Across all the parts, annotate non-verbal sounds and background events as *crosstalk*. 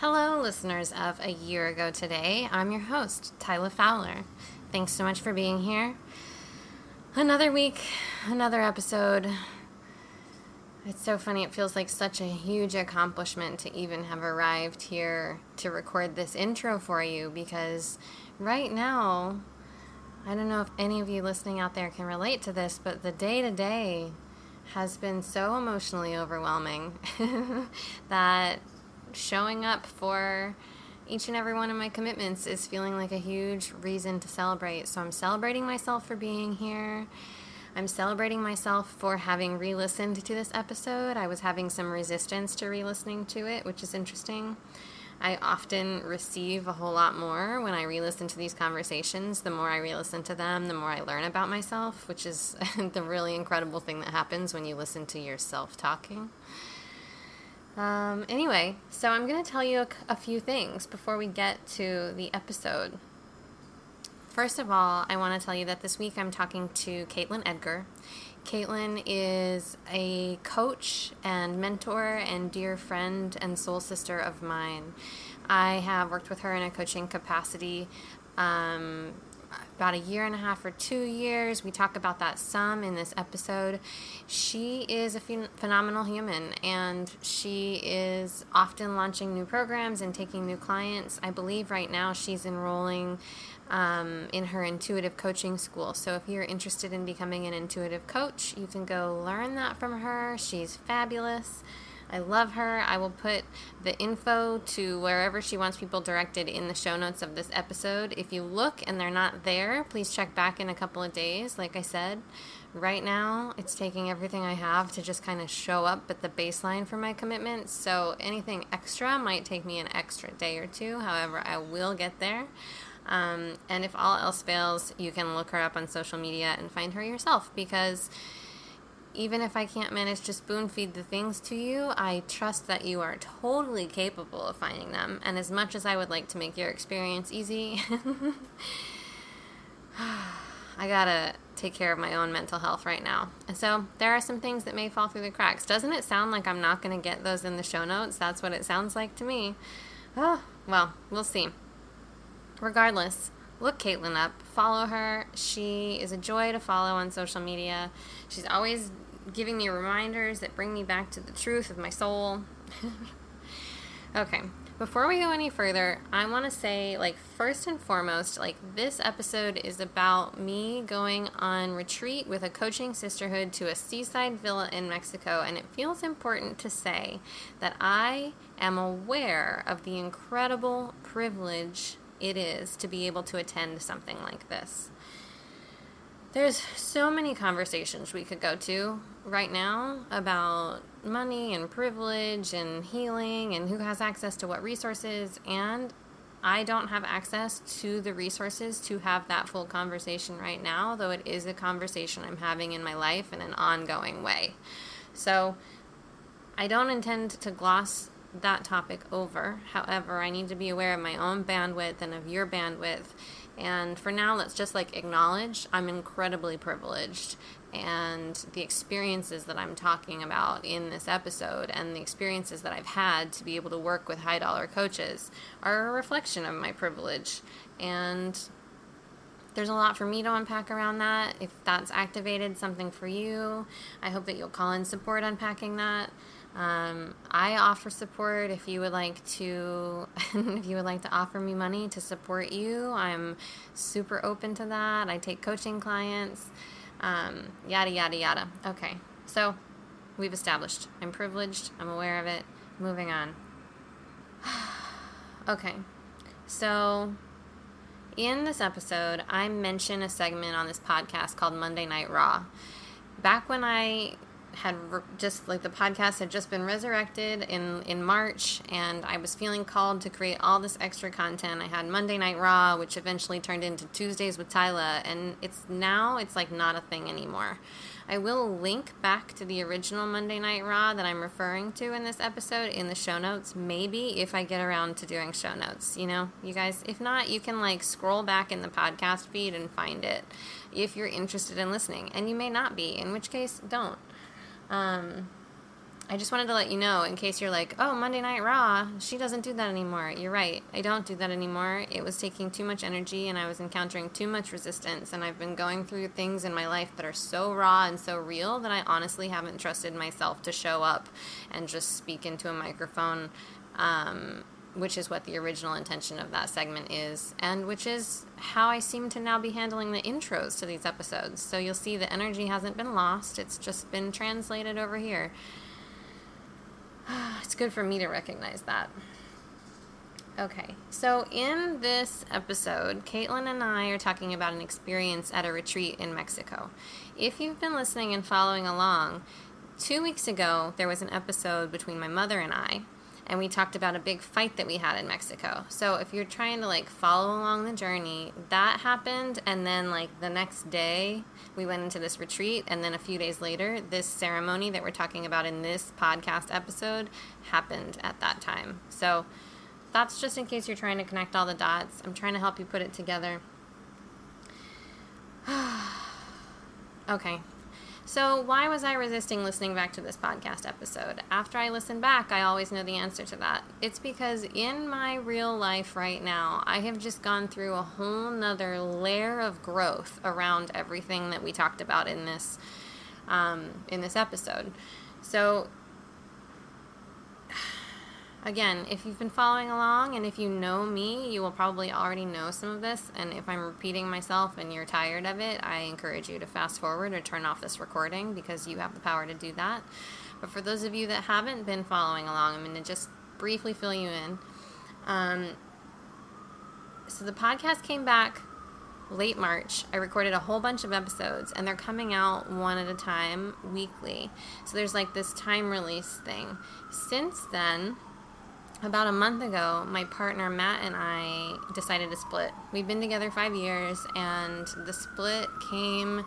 Hello, listeners of A Year Ago Today. I'm your host, Tyla Fowler. Thanks so much for being here. Another week, another episode. It's so funny. It feels like such a huge accomplishment to even have arrived here to record this intro for you because right now, I don't know if any of you listening out there can relate to this, but the day to day has been so emotionally overwhelming *laughs* that showing up for each and every one of my commitments is feeling like a huge reason to celebrate. So I'm celebrating myself for being here. I'm celebrating myself for having re listened to this episode. I was having some resistance to re listening to it, which is interesting. I often receive a whole lot more when I re listen to these conversations. The more I re listen to them, the more I learn about myself, which is *laughs* the really incredible thing that happens when you listen to yourself talking. Um, anyway, so I'm going to tell you a, a few things before we get to the episode. First of all, I want to tell you that this week I'm talking to Katelyn Edgar. Katelyn is a coach and mentor and dear friend and soul sister of mine. I have worked with her in a coaching capacity um, about a year and a half or two years. We talk about that some in this episode. She is a phen- phenomenal human and she is often launching new programs and taking new clients. I believe right now she's enrolling um, in her intuitive coaching school. So if you're interested in becoming an intuitive coach, you can go learn that from her. She's fabulous. I love her. I will put the info to wherever she wants people directed in the show notes of this episode. If you look and they're not there, please check back in a couple of days. Like I said, right now it's taking everything I have to just kind of show up at the baseline for my commitment. So anything extra might take me an extra day or two. However, I will get there. Um, and if all else fails, you can look her up on social media and find her yourself because even if I can't manage to spoon feed the things to you, I trust that you are totally capable of finding them. And as much as I would like to make your experience easy, *laughs* I gotta take care of my own mental health right now. And so there are some things that may fall through the cracks. Doesn't it sound like I'm not gonna get those in the show notes? That's what it sounds like to me. Oh, well, we'll see. Regardless, look Katelyn up, follow her. She is a joy to follow on social media. She's always giving me reminders that bring me back to the truth of my soul. *laughs* okay, before we go any further, I want to say, like, first and foremost, like, this episode is about me going on retreat with a coaching sisterhood to a seaside villa in Mexico, and it feels important to say that I am aware of the incredible privilege it is to be able to attend something like this. There's so many conversations we could go to right now about money and privilege and healing and who has access to what resources. And I don't have access to the resources to have that full conversation right now, though it is a conversation I'm having in my life in an ongoing way. So I don't intend to gloss that topic over. However, I need to be aware of my own bandwidth and of your bandwidth. And for now, let's just like acknowledge I'm incredibly privileged. And the experiences that I'm talking about in this episode and the experiences that I've had to be able to work with high dollar coaches are a reflection of my privilege. And there's a lot for me to unpack around that. If that's activated something for you, I hope that you'll call in support unpacking that. Um, I offer support if you would like to *laughs* if you would like to offer me money to support you. I'm super open to that. I take coaching clients. Um, yada yada yada. Okay, so we've established I'm privileged. I'm aware of it. Moving on. *sighs* okay, so in this episode, I mention a segment on this podcast called Monday Night Raw. Back when I had re- just like the podcast had just been resurrected in in March and I was feeling called to create all this extra content. I had Monday Night Raw which eventually turned into Tuesdays with Tyla and it's now it's like not a thing anymore. I will link back to the original Monday Night Raw that I'm referring to in this episode in the show notes maybe if I get around to doing show notes, you know. You guys if not you can like scroll back in the podcast feed and find it if you're interested in listening and you may not be in which case don't um, I just wanted to let you know in case you're like, oh, Monday Night Raw, she doesn't do that anymore. You're right. I don't do that anymore. It was taking too much energy and I was encountering too much resistance. And I've been going through things in my life that are so raw and so real that I honestly haven't trusted myself to show up and just speak into a microphone. Um, which is what the original intention of that segment is, and which is how I seem to now be handling the intros to these episodes. So you'll see the energy hasn't been lost, it's just been translated over here. *sighs* It's good for me to recognize that. Okay, so in this episode, Katelyn and I are talking about an experience at a retreat in Mexico. If you've been listening and following along, two weeks ago there was an episode between my mother and I and we talked about a big fight that we had in Mexico. So if you're trying to like follow along the journey, that happened and then like the next day we went into this retreat and then a few days later this ceremony that we're talking about in this podcast episode happened at that time. So that's just in case you're trying to connect all the dots. I'm trying to help you put it together. *sighs* okay, so, why was I resisting listening back to this podcast episode? After I listen back, I always know the answer to that. It's because in my real life right now, I have just gone through a whole nother layer of growth around everything that we talked about in this um, in this episode. So, again, if you've been following along and if you know me, you will probably already know some of this. And if I'm repeating myself and you're tired of it, I encourage you to fast forward or turn off this recording because you have the power to do that. But for those of you that haven't been following along, I'm going to just briefly fill you in. Um, so the podcast came back late March. I recorded a whole bunch of episodes, and they're coming out one at a time weekly. So there's like this time release thing. Since then, about a month ago, my partner Matt and I decided to split. We've been together five years, and the split came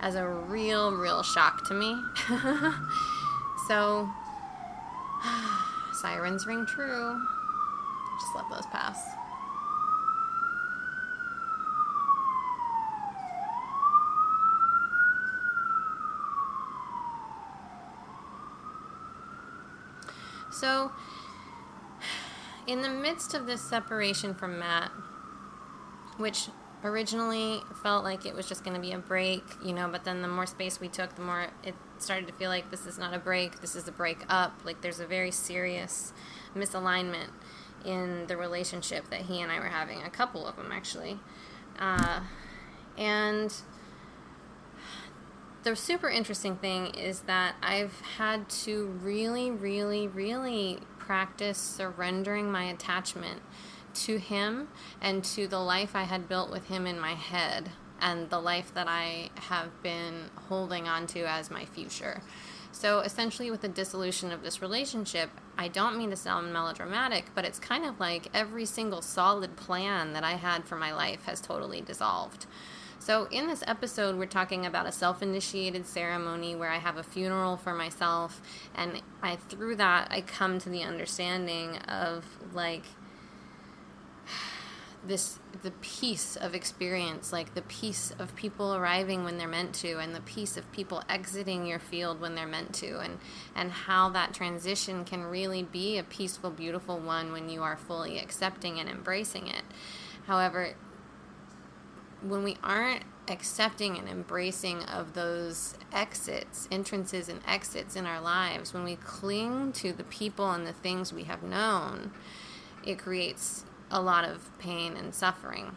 as a real, real shock to me. *laughs* so, *sighs* sirens ring true. Just let those pass. So, in the midst of this separation from Matt, which originally felt like it was just going to be a break, you know, but then the more space we took, the more it started to feel like this is not a break, this is a break up. Like there's a very serious misalignment in the relationship that he and I were having, a couple of them actually. Uh, and the super interesting thing is that I've had to really, really, really practice surrendering my attachment to him and to the life I had built with him in my head and the life that I have been holding on to as my future. So essentially, with the dissolution of this relationship, I don't mean to sound melodramatic, but it's kind of like every single solid plan that I had for my life has totally dissolved. So, in this episode, we're talking about a self initiated ceremony where I have a funeral for myself, and I through that I come to the understanding of like *sighs* this the peace of experience like the peace of people arriving when they're meant to and the peace of people exiting your field when they're meant to and and how that transition can really be a peaceful beautiful one when you are fully accepting and embracing it. However when we aren't accepting and embracing of those exits, entrances and exits in our lives, when we cling to the people and the things we have known, it creates a lot of pain and suffering.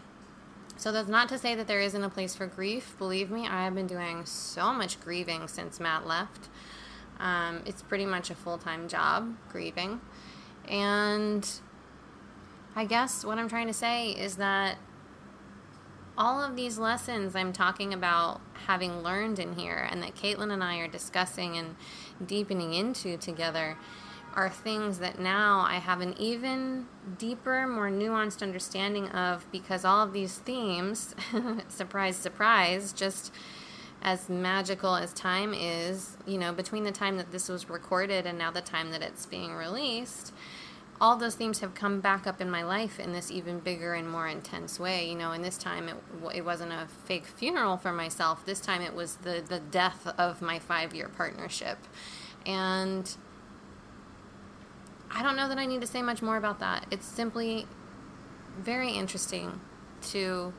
So that's not to say that there isn't a place for grief. Believe me, I have been doing so much grieving since Matt left. Um, it's pretty much a full time job, grieving. And I guess what I'm trying to say is that all of these lessons I'm talking about having learned in here and that Katelyn and I are discussing and deepening into together are things that now I have an even deeper, more nuanced understanding of because all of these themes, *laughs* surprise, surprise, just as magical as time is, you know, between the time that this was recorded and now the time that it's being released, all those themes have come back up in my life in this even bigger and more intense way. You know, and this time it, it wasn't a fake funeral for myself. This time it was the, the death of my five year partnership. And I don't know that I need to say much more about that. It's simply very interesting to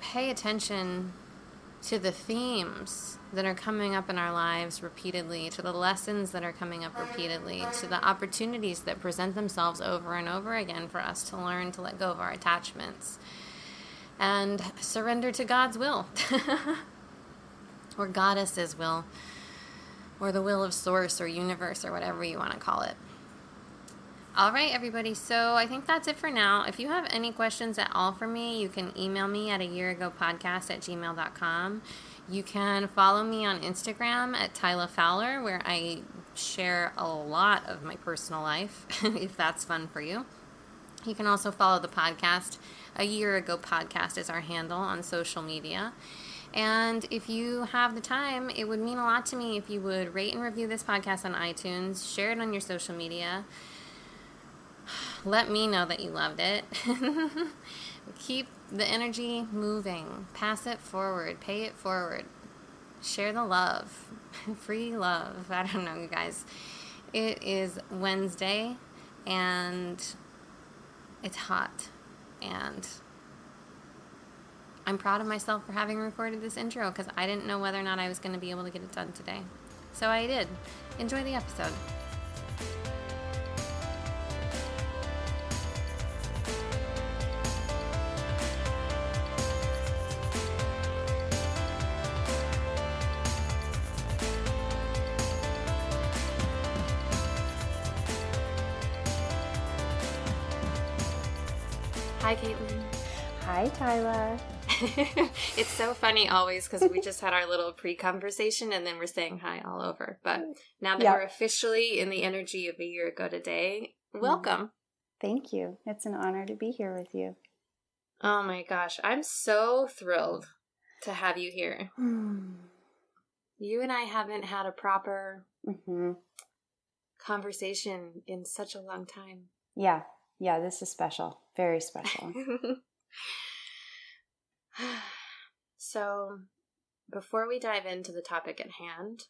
pay attention to the themes that are coming up in our lives repeatedly, to the lessons that are coming up repeatedly, to the opportunities that present themselves over and over again for us to learn to let go of our attachments and surrender to God's will *laughs* or Goddess's will or the will of Source or universe or whatever you want to call it. All right, everybody. So I think that's it for now. If you have any questions at all for me, you can email me at a year ago podcast at gmail.com. You can follow me on Instagram at Tyla Fowler, where I share a lot of my personal life, *laughs* if that's fun for you. You can also follow the podcast. A year ago podcast is our handle on social media. And if you have the time, it would mean a lot to me if you would rate and review this podcast on iTunes, share it on your social media *sighs* let me know that you loved it. *laughs* Keep the energy moving. Pass it forward. Pay it forward. Share the love. *laughs* Free love. I don't know, you guys. It is Wednesday and it's hot. And I'm proud of myself for having recorded this intro because I didn't know whether or not I was going to be able to get it done today. So I did. Enjoy the episode. Hi, Tyla. *laughs* it's so funny always because we just had our little pre conversation and then we're saying hi all over. But now that yep. we're officially in the energy of a year ago today, mm-hmm. welcome. Thank you. It's an honor to be here with you. Oh my gosh. I'm so thrilled to have you here. *sighs* you and I haven't had a proper mm-hmm. conversation in such a long time. Yeah, yeah, this is special. Very special. *laughs* so, before we dive into the topic at hand,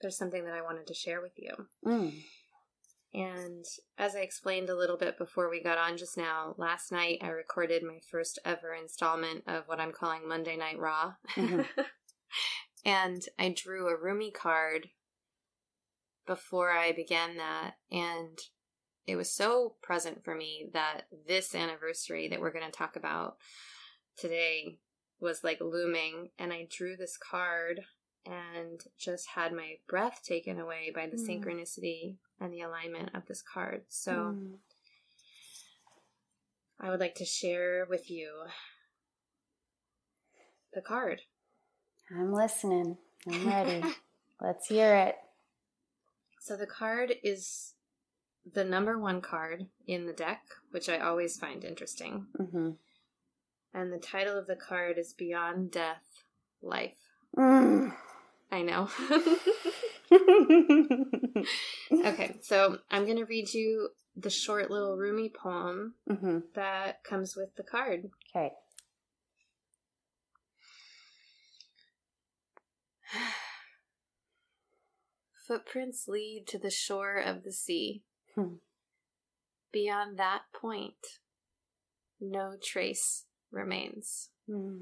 there's something that I wanted to share with you. Mm. And as I explained a little bit before we got on just now, last night I recorded my first ever installment of what I'm calling Monday Night Raw. Mm-hmm. *laughs* and I drew a Rumi card before I began that. And it was so present for me that this anniversary that we're going to talk about today was like looming and I drew this card and just had my breath taken away by the mm. synchronicity and the alignment of this card. So mm. I would like to share with you the card. I'm listening. I'm ready. *laughs* Let's hear it. So the card is the number one card in the deck, which I always find interesting. Mm-hmm. And the title of the card is Beyond Death, Life. Mm. I know. *laughs* okay, so I'm going to read you the short little Rumi poem mm-hmm. that comes with the card. Okay. *sighs* Footprints lead to the shore of the sea. Hmm. Beyond that point, no trace remains. Hmm.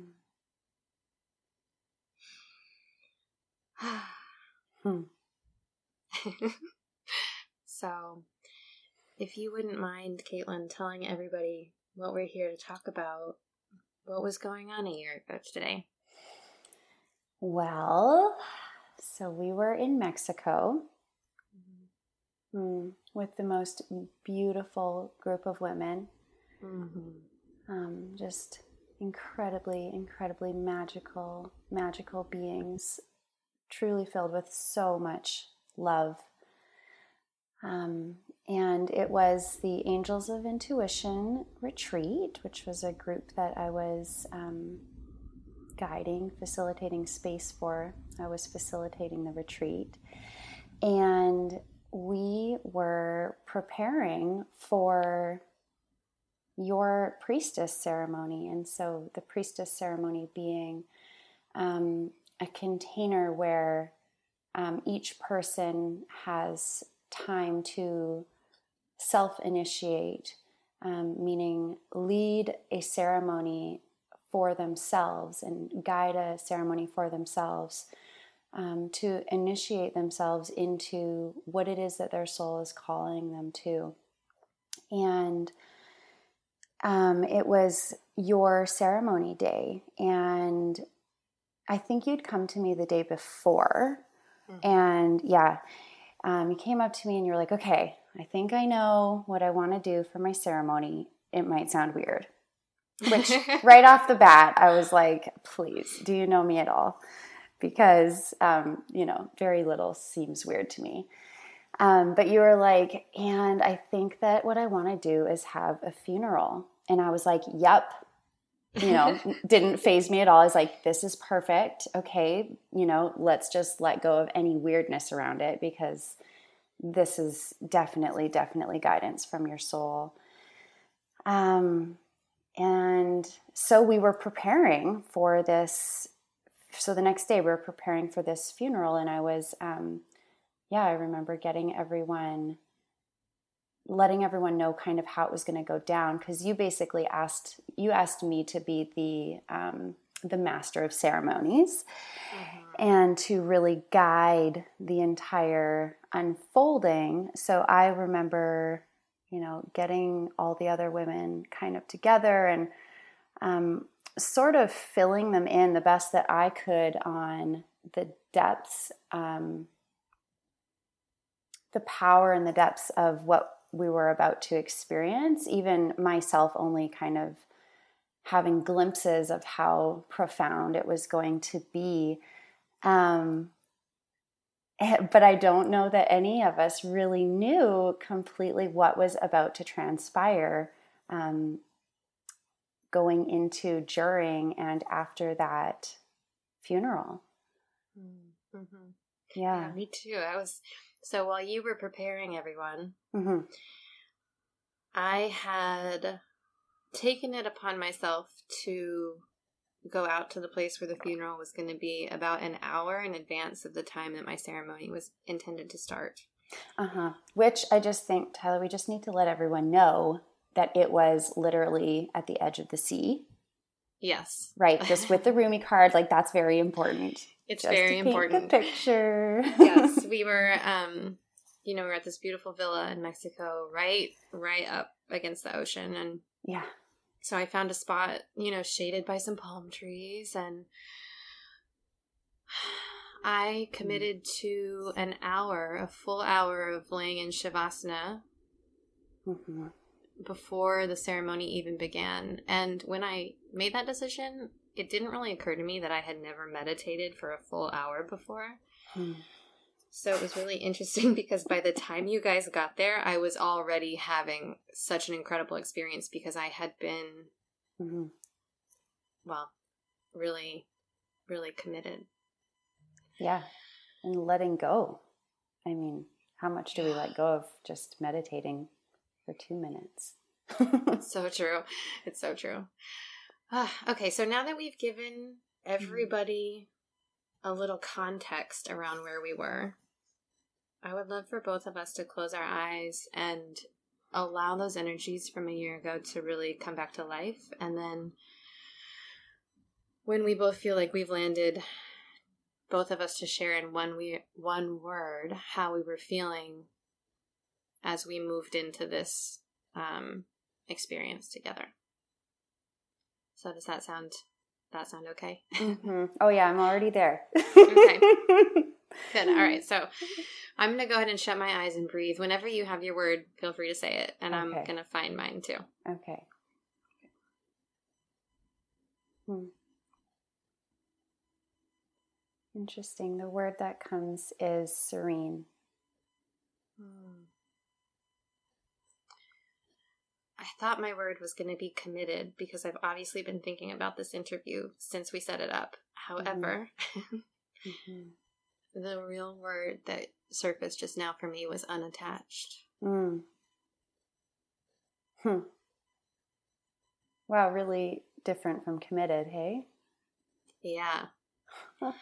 *sighs* hmm. so, if you wouldn't mind, Katelyn, telling everybody what we're here to talk about, what was going on a year ago today? Well, so we were in Mexico mm, with the most beautiful group of women. Mm-hmm. Um, just incredibly, incredibly magical, magical beings, truly filled with so much love. Um, and it was the Angels of Intuition retreat, which was a group that I was um, guiding, facilitating space for. I was facilitating the retreat. And we were preparing for your priestess ceremony. And so the priestess ceremony being um, a container where um, each person has time to self initiate, um, meaning lead a ceremony for themselves and guide a ceremony for themselves. Um, to initiate themselves into what it is that their soul is calling them to. And um, it was your ceremony day, and I think you'd come to me the day before. Mm-hmm. And yeah, um, you came up to me and you're like, okay, I think I know what I want to do for my ceremony. It might sound weird. Which, *laughs* right off the bat, I was like, please, do you know me at all? Because, um, you know, very little seems weird to me. Um, but you were like, and I think that what I want to do is have a funeral. And I was like, yep. You know, *laughs* didn't phase me at all. I was like, this is perfect. Okay. You know, let's just let go of any weirdness around it because this is definitely, definitely guidance from your soul. Um, and so we were preparing for this. So the next day we were preparing for this funeral, and I was, um, yeah, I remember getting everyone, letting everyone know kind of how it was going to go down because you basically asked you asked me to be the um, the master of ceremonies mm-hmm. and to really guide the entire unfolding. So I remember, you know, getting all the other women kind of together and um, sort of filling them in the best that I could on the depths, um, the power and the depths of what we were about to experience, even myself only kind of having glimpses of how profound it was going to be. Um, eh, but I don't know that any of us really knew completely what was about to transpire um, going into, during, and after that funeral. Mm-hmm. Yeah. yeah. me too. I was so while you were preparing everyone, mm-hmm. I had taken it upon myself to go out to the place where the funeral was going to be about an hour in advance of the time that my ceremony was intended to start. Uh huh. Which I just think, Tyla, we just need to let everyone know that it was literally at the edge of the sea. Yes. Right. Just with the *laughs* Rumi card, like that's very important. It's just very important. picture. *laughs* yes, *laughs* we were. um You know, we we're at this beautiful villa in Mexico, right, right up against the ocean, and yeah, so I found a spot, you know, shaded by some palm trees and *sighs* I hmm. committed to an hour, a full hour of laying in Shavasana mm-hmm. before the ceremony even began. And when I made that decision, it didn't really occur to me that I had never meditated for a full hour before. Mm. So it was really interesting *laughs* because by the time you guys got there, I was already having such an incredible experience because I had been, mm-hmm. well, really, really committed. Yeah. And letting go. I mean, how much do we let go of just meditating for two minutes? it's *laughs* so true. It's so true. Uh, *sighs* okay, so now that we've given mm-hmm. everybody a little context around where we were, I would love for both of us to close our eyes and allow those energies from a year ago to really come back to life. And then when we both feel like we've landed, both of us to share in one we one word how we were feeling as we moved into this um, experience together. So does that sound that sound okay? Mm-hmm. Oh yeah, I'm already there. okay. *laughs* Good. All right. So I'm going to go ahead and shut my eyes and breathe. Whenever you have your word, feel free to say it. And okay. I'm going to find mine too. Okay. Hmm. Interesting. The word that comes is serene. Hmm. I thought my word was going to be committed because I've obviously been thinking about this interview since we set it up. However, mm-hmm. mm-hmm *laughs* the real word that surfaced just now for me was unattached. Mm. Hmm. Wow, really different from committed, hey? Yeah. *laughs*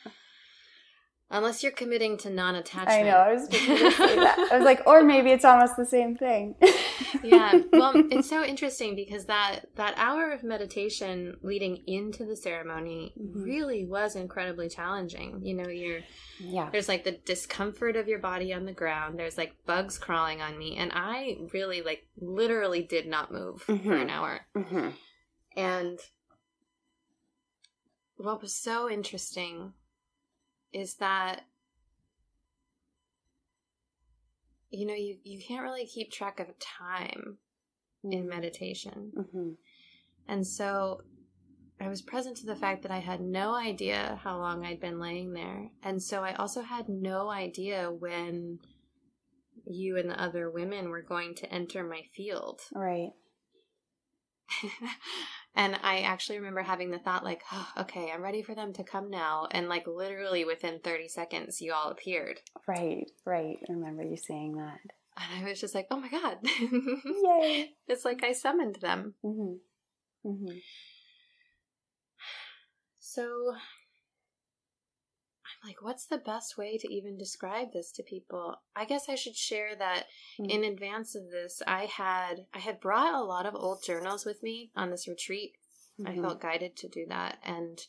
Unless you're committing to non-attachment. I know. I was just going to say that. I was *laughs* like, or maybe it's almost the same thing. *laughs* yeah. Well, *laughs* it's so interesting because that that hour of meditation leading into the ceremony mm-hmm. really was incredibly challenging. You know, you're yeah. There's like the discomfort of your body on the ground. There's like bugs crawling on me, and I really like literally did not move mm-hmm. for an hour. Mm-hmm. And what was so interesting is that you know you you can't really keep track of time mm-hmm. in meditation mm-hmm. and so i was present to the fact that i had no idea how long i'd been laying there and so i also had no idea when you and the other women were going to enter my field right *laughs* And I actually remember having the thought, like, oh, okay, I'm ready for them to come now. And like literally within 30 seconds, you all appeared. Right, right. I remember you saying that. And I was just like, oh my God. Yay. *laughs* it's like I summoned them. Mm-hmm. Mm-hmm. So like what's the best way to even describe this to people i guess i should share that mm-hmm. in advance of this i had i had brought a lot of old journals with me on this retreat mm-hmm. i felt guided to do that and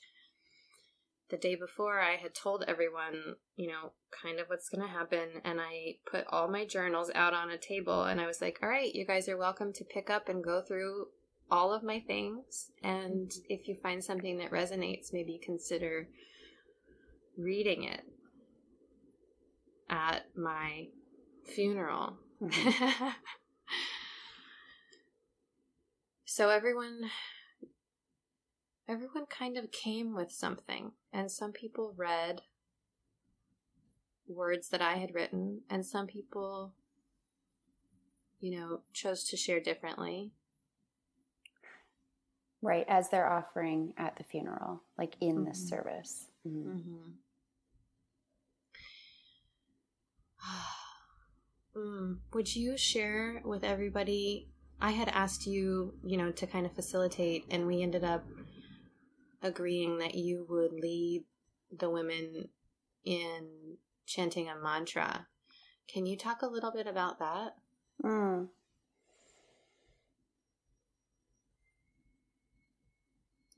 the day before i had told everyone you know kind of what's going to happen and i put all my journals out on a table and i was like all right you guys are welcome to pick up and go through all of my things and mm-hmm. if you find something that resonates maybe consider reading it at my funeral. Mm-hmm. *laughs* so everyone everyone kind of came with something and some people read words that I had written and some people you know chose to share differently. Right, as they're offering at the funeral, like in mm-hmm. this service. Mm-hmm. Mm-hmm. Mm. *sighs* Would you share with everybody? I had asked you, you know, to kind of facilitate, and we ended up agreeing that you would lead the women in chanting a mantra. Can you talk a little bit about that? Mm.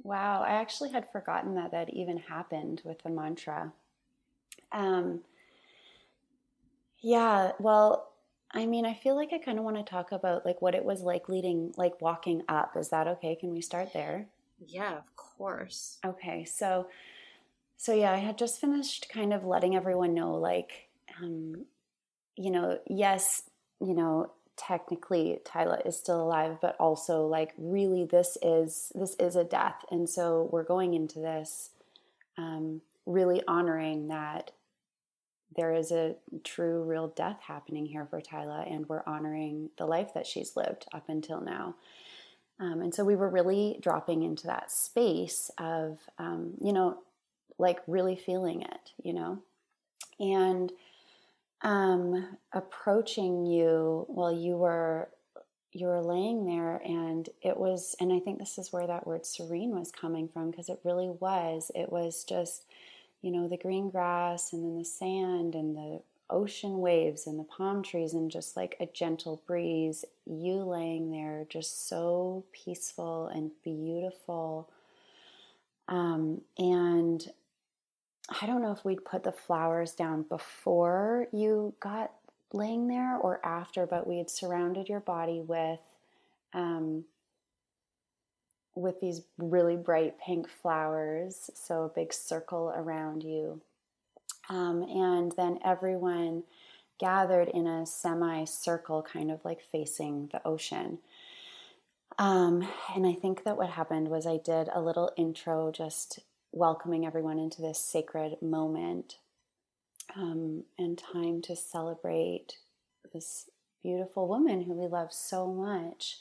Wow, I actually had forgotten that that even happened with the mantra. Um, yeah, well, I mean, I feel like I kind of want to talk about like what it was like leading, like walking up. Is that okay? Can we start there? Yeah, of course. Okay, so, so yeah, I had just finished kind of letting everyone know, like, um, you know, yes, you know, technically Tyla is still alive, but also like really this is this is a death. And so we're going into this um, really honoring that there is a true real death happening here for Tyla and we're honoring the life that she's lived up until now. Um, and so we were really dropping into that space of, um, you know, like really feeling it, you know, and um, approaching you while you were you were laying there and it was and i think this is where that word serene was coming from because it really was it was just you know the green grass and then the sand and the ocean waves and the palm trees and just like a gentle breeze. You laying there just so peaceful and beautiful. Um, and I don't know if we'd put the flowers down before you got laying there or after, but we had surrounded your body with um, with these really bright pink flowers, so a big circle around you. Um, and then everyone gathered in a semi-circle, kind of like facing the ocean. Um, and I think that what happened was I did a little intro just welcoming everyone into this sacred moment um, and time to celebrate this beautiful woman who we love so much,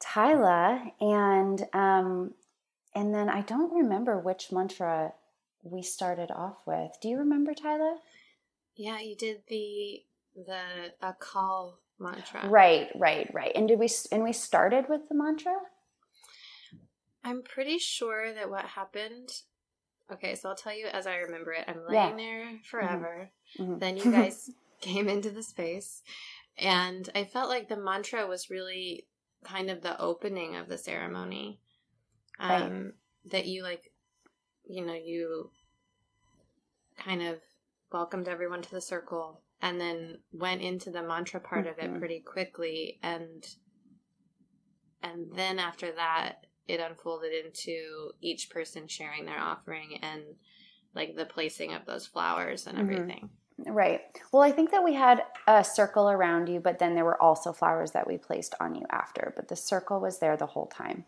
Tyla. And um, and then I don't remember which mantra we started off with. Do you remember, Tyla? Yeah, you did the the Akal mantra. Right, right, right. And did we and we started with the mantra? I'm pretty sure that what happened Okay, so I'll tell you as I remember it. I'm laying Yeah. there forever. Mhm. Then you *laughs* guys came into the space, and I felt like the mantra was really kind of the opening of the ceremony. Right. Um, That you like, you know, you kind of welcomed everyone to the circle, and then went into the mantra part of it Mhm. pretty quickly, and and then after that, it unfolded into each person sharing their offering and like the placing of those flowers and Mhm. everything. Right. Well, I think that we had a circle around you, but then there were also flowers that we placed on you after. But the circle was there the whole time.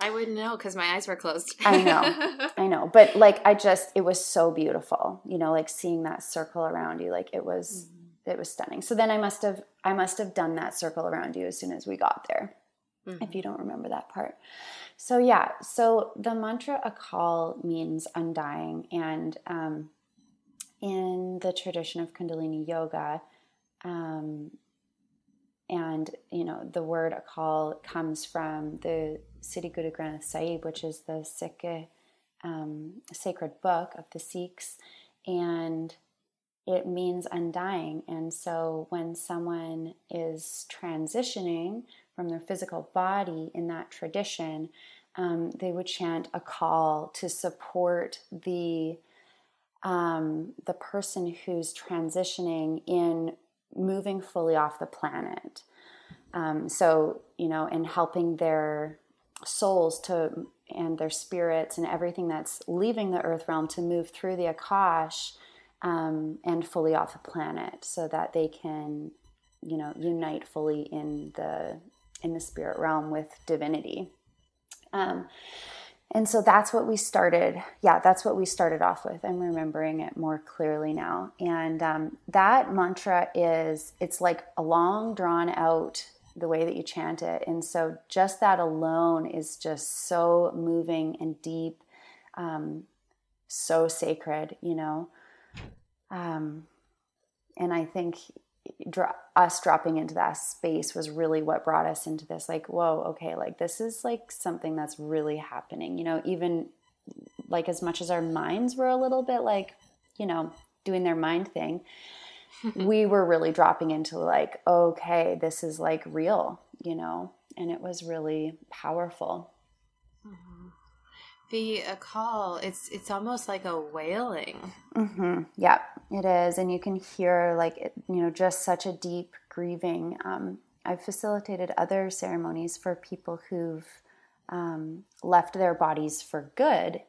I wouldn't know because my eyes were closed. I know. *laughs* I know. But like, I just, it was so beautiful, you know, like seeing that circle around you. Like it was, it was stunning. So then I must have, I must have done that circle around you as soon as we got there. Mhm. if you don't remember that part. So yeah, so the mantra Akal means undying, and um, in the tradition of Kundalini Yoga, um, and you know the word Akal comes from the Siri Guru Granth Sahib, which is the Sikh um, sacred book of the Sikhs, and it means undying. And so when someone is transitioning from their physical body in that tradition, um, they would chant Akal to support the um, the person who's transitioning in moving fully off the planet. Um, so you know, in helping their souls to and their spirits and everything that's leaving the earth realm to move through the akash um, and fully off the planet, so that they can, you know, unite fully in the in the spirit realm with divinity. Um, and so that's what we started. Yeah, that's what we started off with. I'm remembering it more clearly now. And um, that mantra is, it's like a long, drawn out the way that you chant it. And so just that alone is just so moving and deep, um, so sacred, you know. Um, and I think dro- us dropping into that space was really what brought us into this like whoa okay like this is like something that's really happening you know even like as much as our minds were a little bit like you know doing their mind thing *laughs* we were really dropping into like okay this is like real you know and it was really powerful Mhm. The Akal, it's it's almost like a wailing. hmm Yeah, it is, and you can hear like you know just such a deep grieving. Um, I've facilitated other ceremonies for people who've um, left their bodies for good,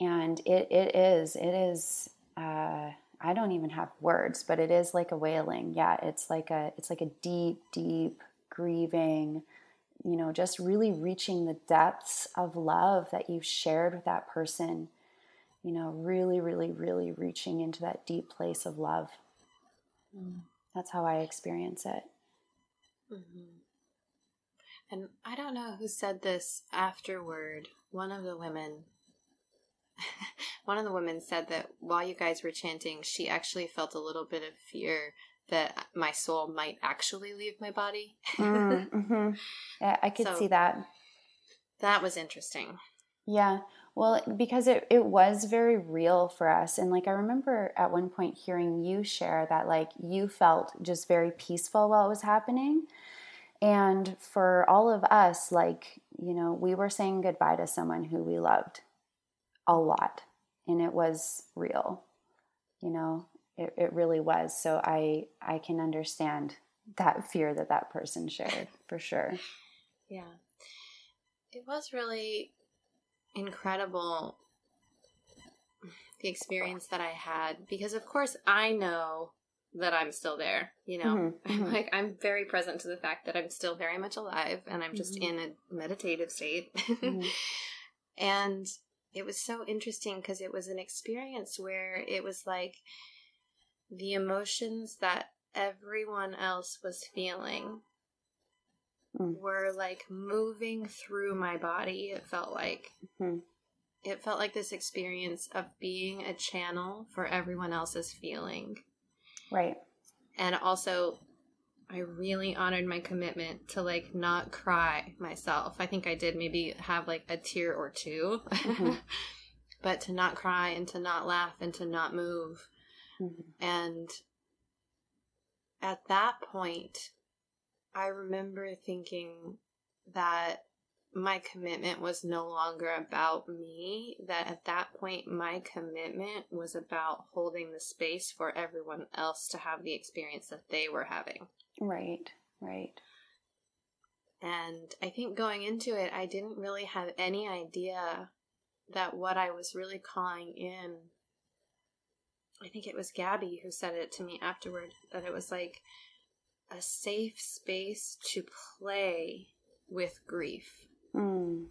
and it it is it is. Uh, I don't even have words, but it is like a wailing. Yeah, it's like a it's like a deep, deep grieving. You know, just really reaching the depths of love that you've shared with that person you know, really, really, really reaching into that deep place of love. That's how I experience it. Mhm. And I don't know who said this afterward. One of the women, *laughs* one of the women said that while you guys were chanting, she actually felt a little bit of fear that my soul might actually leave my body. Mm, hmm Yeah, I could So- see that. that was interesting. Yeah. Well, because it, it was very real for us. And like, I remember at one point hearing you share that, like, you felt just very peaceful while it was happening. And for all of us, like, you know, we were saying goodbye to someone who we loved a lot. And it was real, you know, it, it really was. So I, I can understand that fear that that person shared for sure. *laughs* Yeah. It was really incredible the experience that I had because of course I know that I'm still there, you know. *laughs* Mhm, mhm. like I'm very present to the fact that I'm still very much alive and I'm just Mhm. in a meditative state. Mhm. *laughs* and it was so interesting because it was an experience where it was like the emotions that everyone else was feeling Mm. were like moving through my body. It felt like Mhm. it felt like this experience of being a channel for everyone else's feeling. Right. And also I really honored my commitment to like not cry myself. I think I did maybe have like a tear or 2 Mhm. *laughs* but to not cry and to not laugh and to not move. Mm-hmm. And at that point, I remember thinking that my commitment was no longer about me, that at that point, my commitment was about holding the space for everyone else to have the experience that they were having. Right, right. And I think going into it, I didn't really have any idea that what I was really calling in. I think it was Gabby who said it to me afterward that it was like a safe space to play with grief Mm.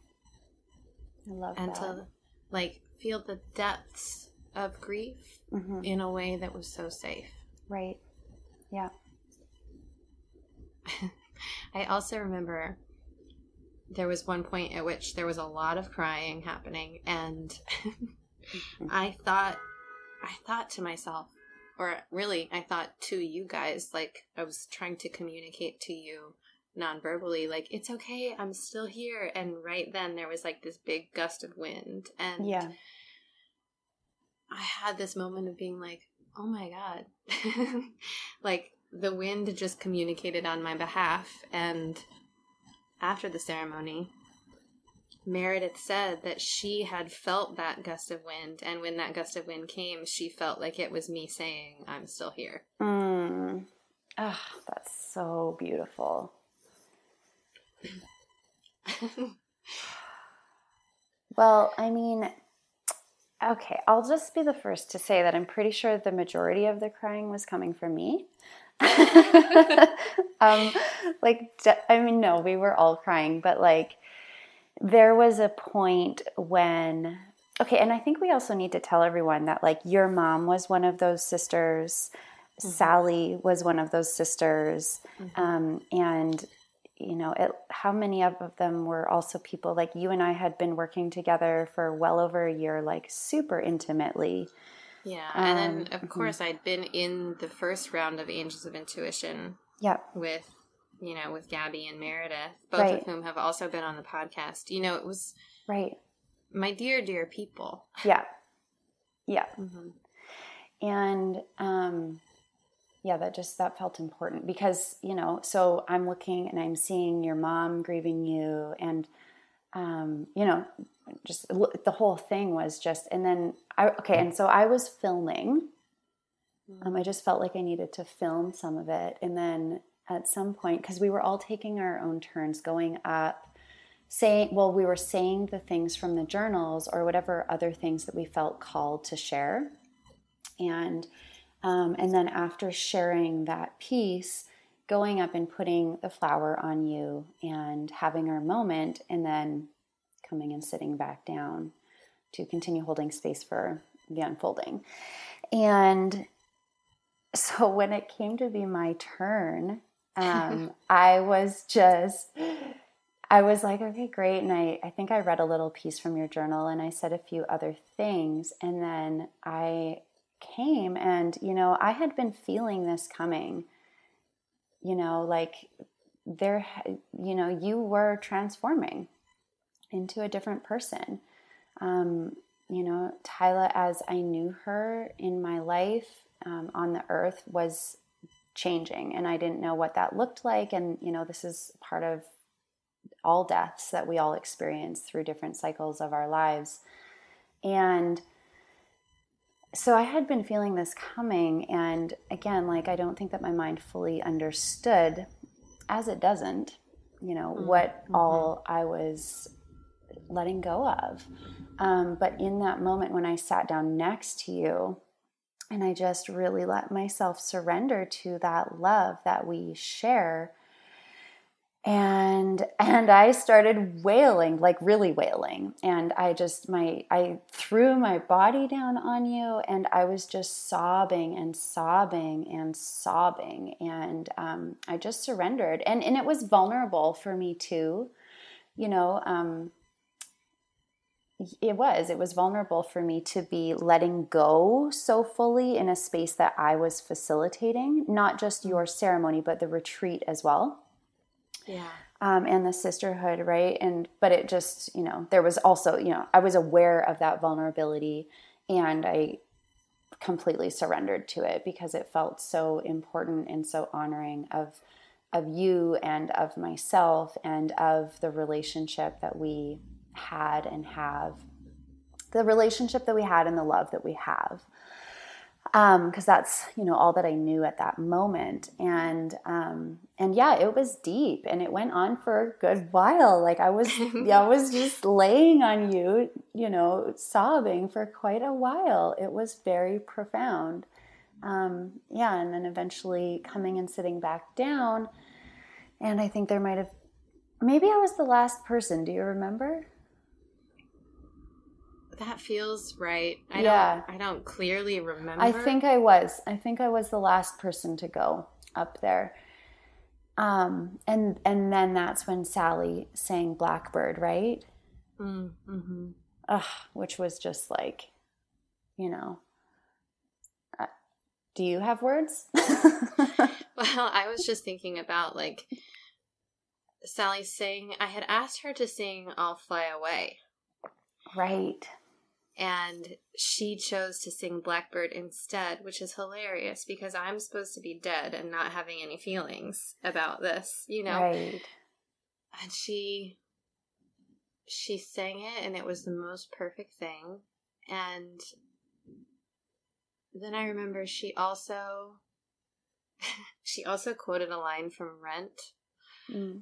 I love and that. to like feel the depths of grief mm-hmm. in a way that was so safe. Right. Yeah. *laughs* I also remember there was one point at which there was a lot of crying happening and. *laughs* I thought I thought to myself or really I thought to you guys like I was trying to communicate to you non-verbally like it's okay i'm still here. And right then there was like this big gust of wind. And yeah. I had this moment of being like oh my god. *laughs* Like the wind just communicated on my behalf. And after the ceremony meredith said that she had felt that gust of wind and when that gust of wind came she felt like it was me saying i'm still here mm. oh, that's so beautiful *laughs* well, I mean, okay, I'll just be the first to say that I'm pretty sure the majority of the crying was coming from me. *laughs* um, like, I mean, no, we were all crying, but like, there was a point when, okay, and I think we also need to tell everyone that like your mom was one of those sisters. Mm-hmm. Sally was one of those sisters. Mm-hmm. Um, and you know, it, how many of them were also people like you and I had been working together for well over a year, like super intimately. Yeah, um, and then of mm-hmm. course I'd been in the first round of Angels of Intuition. Yeah, with you know with Gabby and Meredith, both right. of whom have also been on the podcast. You know, it was right, my dear dear people. Yeah, yeah, mm-hmm. and um, yeah that just that felt important because you know so i'm looking and i'm seeing your mom grieving you and um, you know just the whole thing was just and then i okay and so i was filming um, i just felt like i needed to film some of it and then at some point because we were all taking our own turns going up saying well we were saying the things from the journals or whatever other things that we felt called to share and um, and then after sharing that piece, going up and putting the flower on you and having our moment, and then coming and sitting back down to continue holding space for the unfolding. And *laughs* so when it came to be my turn, um, I was just, I was like, okay, great. And I, I think I read a little piece from your journal and I said a few other things. And then I came and you know i had been feeling this coming you know like there you know you were transforming into a different person um, you know tyla as i knew her in my life um, on the earth was changing and i didn't know what that looked like and you know this is part of all deaths that we all experience through different cycles of our lives and so I had been feeling this coming, and again, like I don't think that my mind fully understood, as it doesn't, you know, mm-hmm. what mm-hmm. all I was letting go of. Um, but in that moment when I sat down next to you, and I just really let myself surrender to that love that we share. And *laughs* and i started wailing like really wailing. And i just my i threw my body down on you and i was just sobbing and sobbing and sobbing. And um, i just surrendered. And and it was vulnerable for me too. You know um, it was it was vulnerable for me to be letting go so fully in a space that i was facilitating not just your ceremony but the retreat as well Yeah. Um, and the sisterhood, right? And but it just, you know, there was also, you know, I was aware of that vulnerability and I completely surrendered to it because it felt so important and so honoring of of you and of myself and of the relationship that we had and have the relationship that we had and the love that we have because um, that's you know all that I knew at that moment, and um, and yeah, it was deep, and it went on for a good while. Like I was, *laughs* yeah, I was just laying on you, you know, sobbing for quite a while. It was very profound, um, yeah, and then eventually coming and sitting back down, and I think there might have, maybe I was the last person. Do you remember? That feels right. I yeah. don't I don't clearly remember. I think I was. I think I was the last person to go up there. Um and and then that's when Sally sang Blackbird, right? Mm, mm-hmm. Ugh, which was just like, you know. Uh, do you have words? *laughs* well, I was just thinking about like Sally saying I had asked her to sing I'll Fly Away. Right and she chose to sing Blackbird instead, which is hilarious because I'm supposed to be dead and not having any feelings about this, you know. Right. And she she sang it and it was the most perfect thing. And then I remember she also *laughs* she also quoted a line from Rent. Mm.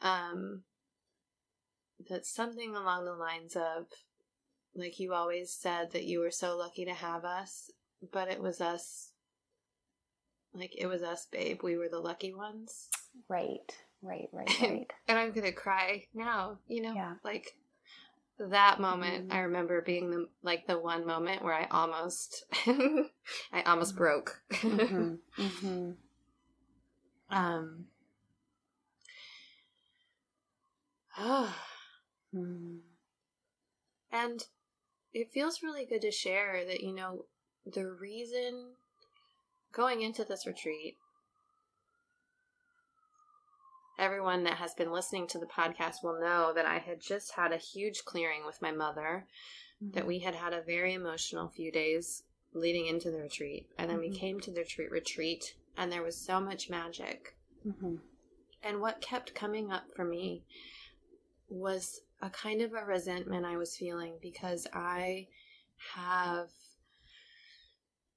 Um that's something along the lines of like you always said that you were so lucky to have us, but it was us. Like it was us, babe. We were the lucky ones. Right, right, right, *laughs* right. and I'm gonna cry now. You know, yeah. like that moment. Mm-hmm. I remember being the like the one moment where I almost, *laughs* I almost mm-hmm. broke. mm-hmm. *laughs* Mm-hmm. Um. Oh. *sighs* And it feels really good to share that, you know, the reason going into this retreat, everyone that has been listening to the podcast will know that I had just had a huge clearing with my mother, mm-hmm. that we had had a very emotional few days leading into the retreat. And then mm-hmm. we came to the retreat, retreat, and there was so much magic. Mm-hmm. And what kept coming up for me was a kind of a resentment I was feeling because I have,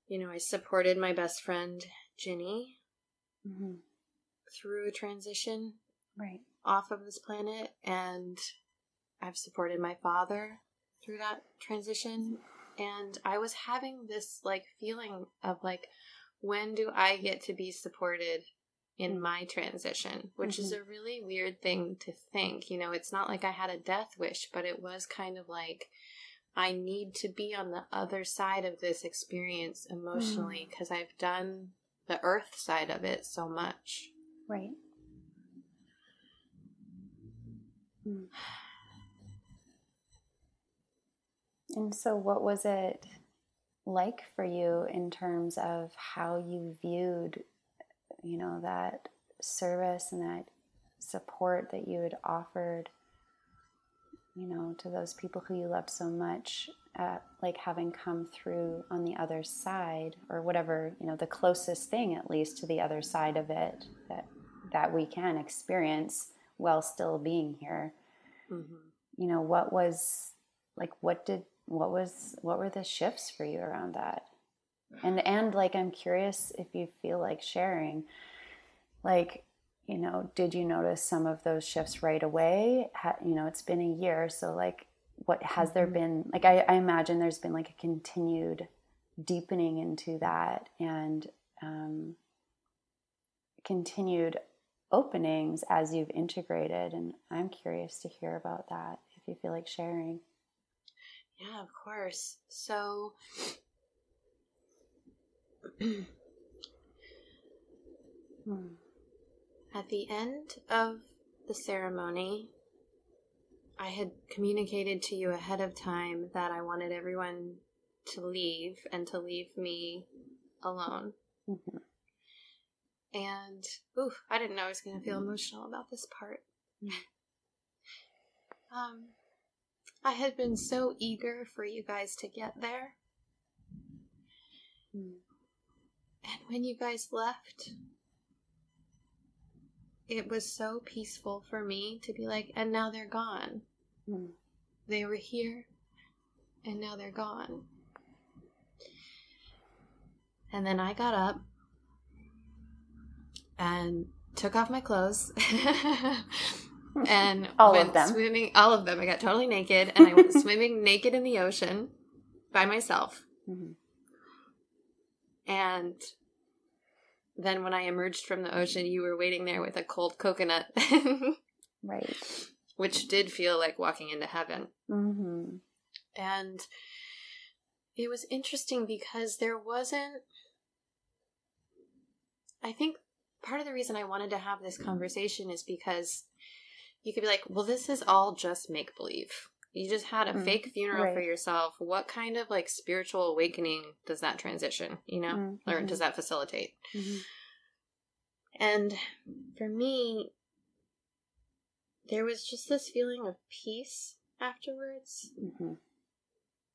you know, I supported my best friend, Ginny, mm-hmm. through a transition right off of this planet, and I've supported my father through that transition. And I was having this like feeling of like, when do I get to be supported in my transition, which mm-hmm. is a really weird thing to think. You know, it's not like I had a death wish, but it was kind of like I need to be on the other side of this experience emotionally because mm. I've done the earth side of it so much. Right. Mm. And so, what was it like for you in terms of how you viewed you know, that service and that support that you had offered, you know, to those people who you loved so much, uh, like having come through on the other side, or whatever, you know, the closest thing at least to the other side of it that that we can experience while still being here. Mm-hmm. You know, what was like? What did? What was? What were the shifts for you around that? And and like i'm curious if you feel like sharing like you know did you notice some of those shifts right away? Ha, you know it's been a year so like what has mm-hmm. there been like I, I, imagine there's been like a continued deepening into that and um, continued openings as you've integrated and i'm curious to hear about that if you feel like sharing. Yeah of course. So Hmm. At the end of the ceremony, I had communicated to you ahead of time that I wanted everyone to leave and to leave me alone. Mm-hmm. And ooh, I didn't know I was going to feel emotional about this part. Mm. *laughs* Um, I had been so eager for you guys to get there. Mm. When you guys left, it was so peaceful for me to be like, and now they're gone. Mm. They were here, and now they're gone. And then I got up and took off my clothes *laughs* and all went of them. swimming. All of them. I got totally naked and I went *laughs* swimming naked in the ocean by myself. Mm-hmm. And then when I emerged from the ocean, you were waiting there with a cold coconut. *laughs* right. Which did feel like walking into heaven. Mm-hmm. And it was interesting because there wasn't. I think part of the reason I wanted to have this conversation is because you could be like, well, this is all just make believe. You just had a mm, fake funeral right. for yourself. What kind of like spiritual awakening does that transition, you know, mm-hmm. or does that facilitate? Mm-hmm. And for me, there was just this feeling of peace afterwards. Mm-hmm.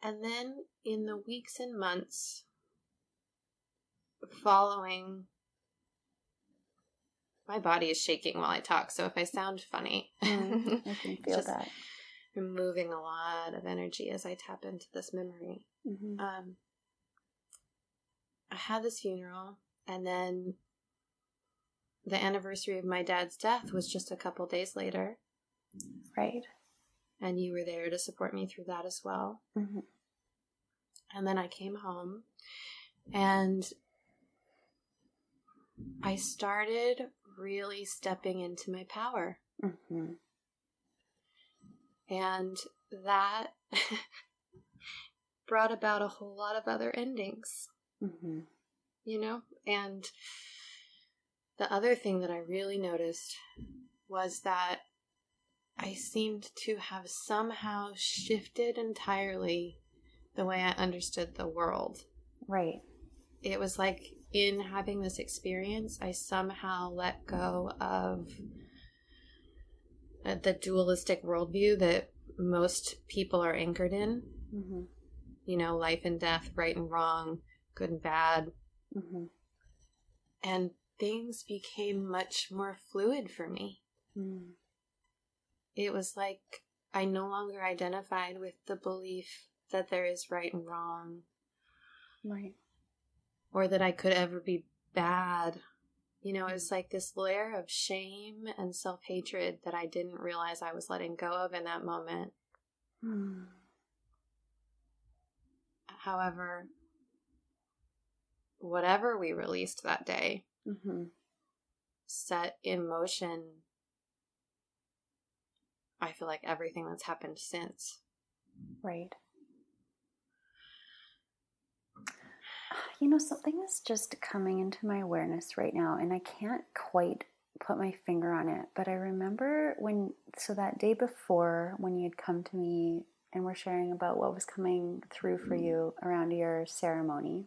And then in the weeks and months following my body is shaking while I talk, so if I sound funny, mm, I *laughs* can feel just that. Removing a lot of energy as I tap into this memory. Mm-hmm. Um, I had this funeral, and then the anniversary of my dad's death was just a couple days later. Right. And you were there to support me through that as well. Mm-hmm. And then I came home, and I started really stepping into my power. Mm-hmm. And that *laughs* brought about a whole lot of other endings. Mm-hmm. You know? And the other thing that I really noticed was that I seemed to have somehow shifted entirely the way I understood the world. Right. It was like in having this experience, I somehow let go of the dualistic worldview that most people are anchored in. Mm-hmm. You know, life and death, right and wrong, good and bad. Mm-hmm. And things became much more fluid for me. Mm. It was like I no longer identified with the belief that there is right and wrong. Right or that I could ever be bad. You know, it was like this layer of shame and self hatred that I didn't realize I was letting go of in that moment. Hmm. However, whatever we released that day mm-hmm. set in motion, I feel like everything that's happened since. Right. *sighs* you know, something is just coming into my awareness right now, and I can't quite put my finger on it. But I remember when, so that day before, when you had come to me and were sharing about what was coming through for mm-hmm. you around your ceremony.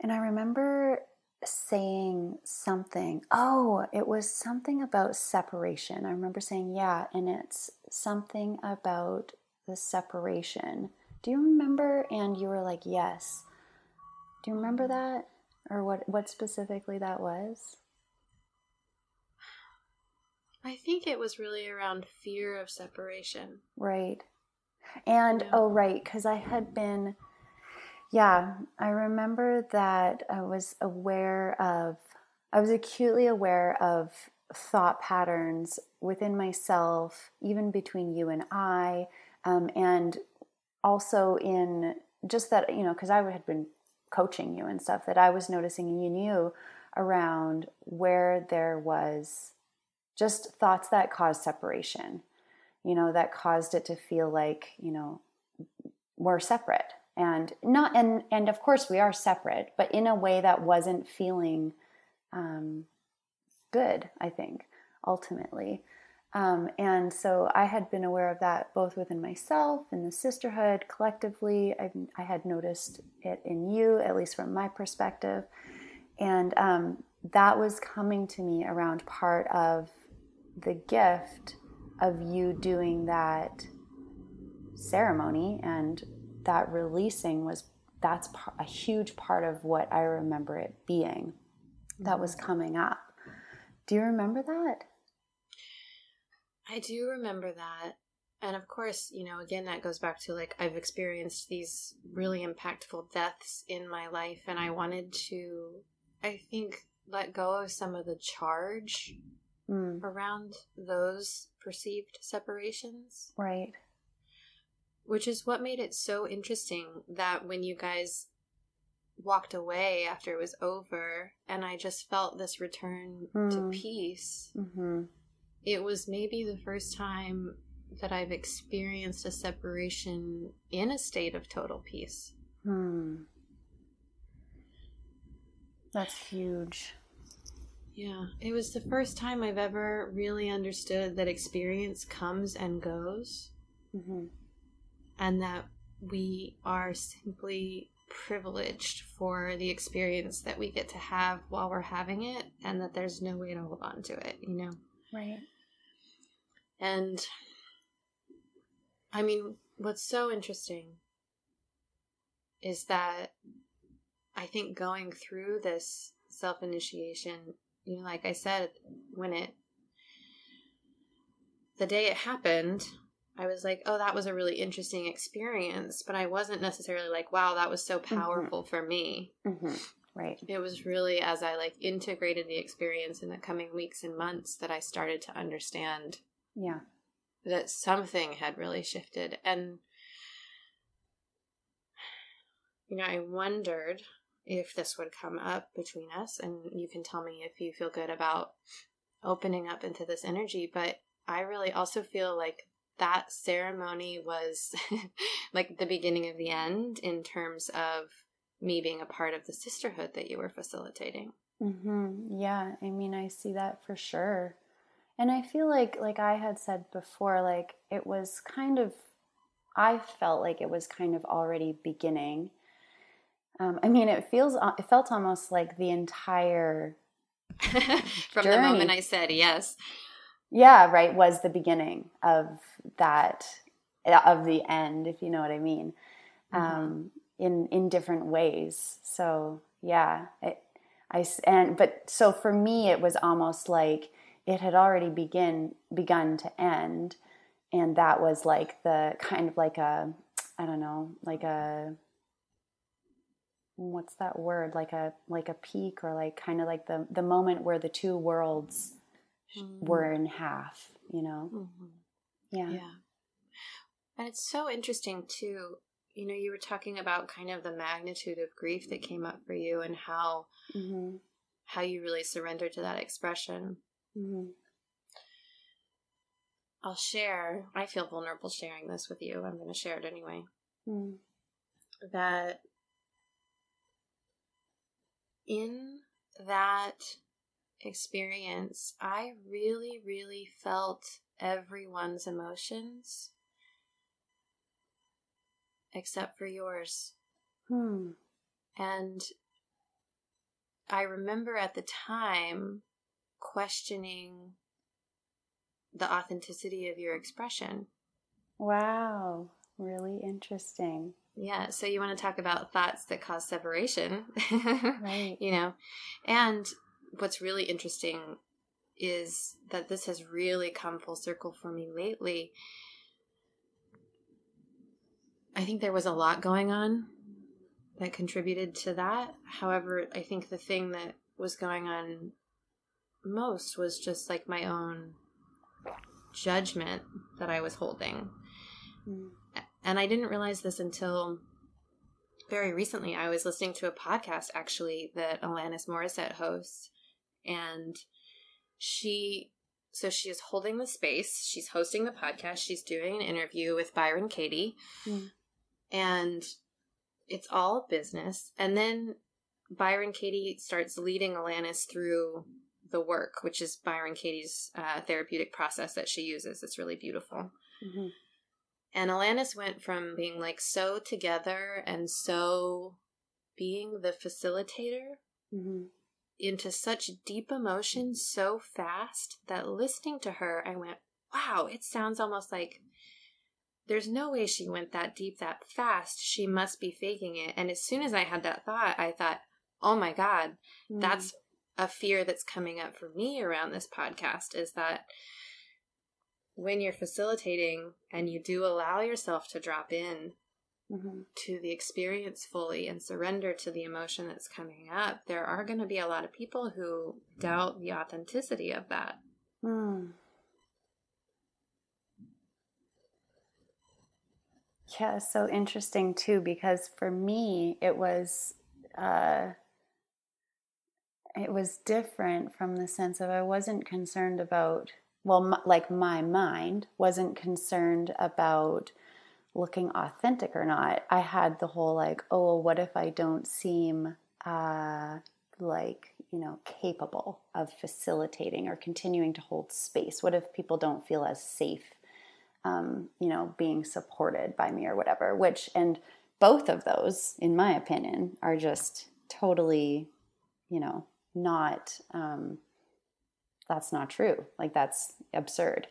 And I remember saying something. Oh, it was something about separation. I remember saying, yeah, and it's something about the separation. Do you remember? And you were like, Yes. Do you remember that? Or what, what specifically that was? I think it was really around fear of separation. Right. And, yeah. oh, right, because I had been, yeah, I remember that I was aware of, I was acutely aware of thought patterns within myself, even between you and I, um, and also in just that, you know, because I had been coaching you and stuff, that I was noticing and you knew around where there was just thoughts that caused separation, you know, that caused it to feel like, you know, we're separate. And not and and of course we are separate but in a way that wasn't feeling um, good i think ultimately um, and so I had been aware of that both within myself and the sisterhood collectively. I, I, had noticed it in you, at least from my perspective. And um, that was coming to me around part of the gift of you doing that ceremony and that releasing was that's a huge part of what I remember it being that was mm-hmm. coming up. Do you remember that? I do remember that. And of course, you know, again, that goes back to like I've experienced these really impactful deaths in my life, and I wanted to, I think, let go of some of the charge mm. around those perceived separations. Right. Which is what made it so interesting that when you guys walked away after it was over and I just felt this return mm. to peace, mm-hmm. It was maybe the first time that I've experienced a separation in a state of total peace. Hmm. That's huge. Yeah, it was the first time I've ever really understood that experience comes and goes, mm-hmm. and that we are simply privileged for the experience that we get to have while we're having it, and that there's no way to hold on to it, you know? Right. And I mean, what's so interesting is that I think going through this self initiation, you know, like I said, when it, the day it happened, I was like, oh, that was a really interesting experience, but I wasn't necessarily like, wow, that was so mm-hmm. powerful mm-hmm. for me. Mm-hmm. Right. It was really as I like integrated the experience in the coming weeks and months that I started to understand. Yeah that something had really shifted. And, you know, I wondered if this would come up between us, and you can tell me if you feel good about opening up into this energy. But I really also feel like that ceremony was *laughs* like the beginning of the end in terms of me being a part of the sisterhood that you were facilitating. Mm-hmm. Yeah, I mean, I see that for sure and i feel like like i had said before like it was kind of i felt like it was kind of already beginning um, i mean it feels uh, it felt almost like the entire *laughs* from journey, the moment i said yes yeah right was the beginning of that of the end if you know what i mean mm-hmm. um, in in different ways. So yeah it, i and but so for me it was almost like it had already begin begun to end and that was like the kind of like a i don't know like a what's that word? Like a like a peak or like kind of like the the moment where the two worlds mm-hmm. were in half you know? Mm-hmm. yeah. Yeah. And it's so interesting too you know you were talking about kind of the magnitude of grief that came up for you and how mm-hmm. how you really surrendered to that expression Mm-hmm. I'll share. I feel vulnerable sharing this with you. I'm going to share it anyway. Mm. That in that experience, I really, really felt everyone's emotions except for yours. Hmm. And I remember at the time questioning the authenticity of your expression. Wow, really interesting. Yeah, so you want to talk about thoughts that cause separation, right? *laughs* you know, and what's really interesting is that this has really come full circle for me lately. I think there was a lot going on that contributed to that. However, I think the thing that was going on most was just like my own judgment that I was holding. Mm. And I didn't realize this until very recently. I was listening to a podcast actually that Alanis Morissette hosts, and she so she is holding the space. She's hosting the podcast. She's doing an interview with Byron Katie, mm. And it's all business. And then Byron Katie starts leading Alanis through the work, which is Byron Katie's uh, therapeutic process that she uses. It's really beautiful. Mm-hmm. And Alanis went from being like so together and so being the facilitator mm-hmm. into such deep emotion so fast that listening to her, I went, wow, it sounds almost like there's no way she went that deep that fast. She must be faking it. And as soon as I had that thought, I thought, oh my God, mm. that's a fear that's coming up for me around this podcast is that when you're facilitating and you do allow yourself to drop in mm-hmm. to the experience fully and surrender to the emotion that's coming up, there are going to be a lot of people who doubt the authenticity of that. Mm. Yeah, so interesting too, because for me, it was. Uh, it was different from the sense of I wasn't concerned about, well, m- like my mind wasn't concerned about looking authentic or not. I had the whole like, oh, what if I don't seem uh, like, you know, capable of facilitating or continuing to hold space? What if people don't feel as safe um, you know, being supported by me or whatever, which, and both of those, in my opinion, are just totally, you know, not, um, that's not true. Like, that's absurd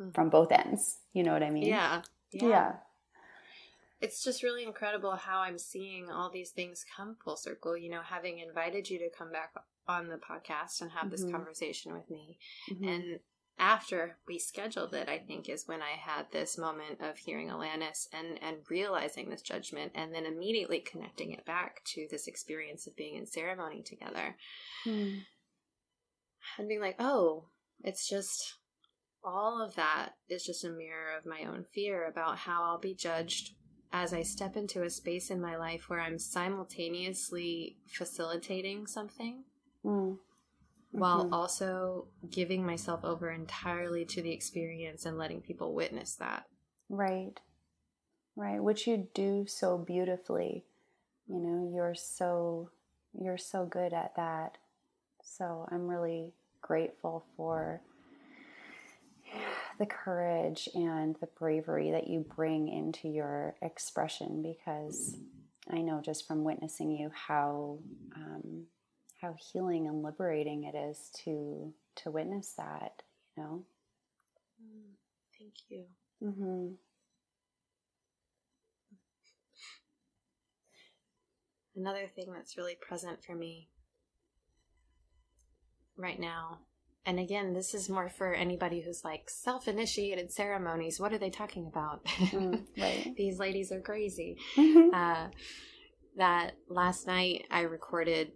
mm-hmm. from both ends. You know what I mean? Yeah. yeah. Yeah. It's just really incredible how I'm seeing all these things come full circle. You know, having invited you to come back on the podcast and have mm-hmm. this conversation with me. Mm-hmm. And after we scheduled it, I think is when I had this moment of hearing Alanis and and realizing this judgment, and then immediately connecting it back to this experience of being in ceremony together, hmm. and being like, oh, it's just all of that is just a mirror of my own fear about how I'll be judged as I step into a space in my life where I'm simultaneously facilitating something. Mm while mm-hmm. also giving myself over entirely to the experience and letting people witness that. Right. Right, which you do so beautifully. You know, you're so you're so good at that. So I'm really grateful for the courage and the bravery that you bring into your expression because I know just from witnessing you how um, how healing and liberating it is to to witness that you know mm, thank you mm-hmm. another thing that's really present for me right now and again this is more for anybody who's like self-initiated ceremonies what are they talking about mm, *laughs* right. these ladies are crazy mm-hmm. uh, that last night i recorded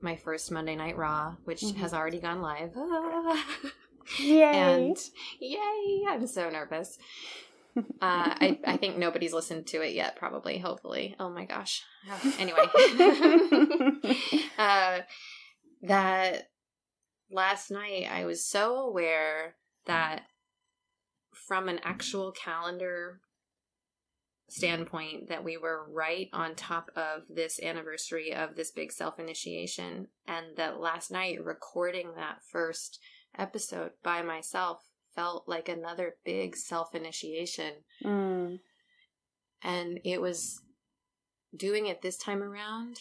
my first Monday Night Raw, which mm-hmm. has already gone live. *laughs* yay! And yay! I'm so nervous. Uh, I, I think nobody's listened to it yet, probably, hopefully. Oh my gosh. Anyway, *laughs* *laughs* uh, that last night I was so aware that from an actual calendar standpoint that we were right on top of this anniversary of this big self initiation. And that last night, recording that first episode by myself felt like another big self initiation. Mm. And it was doing it this time around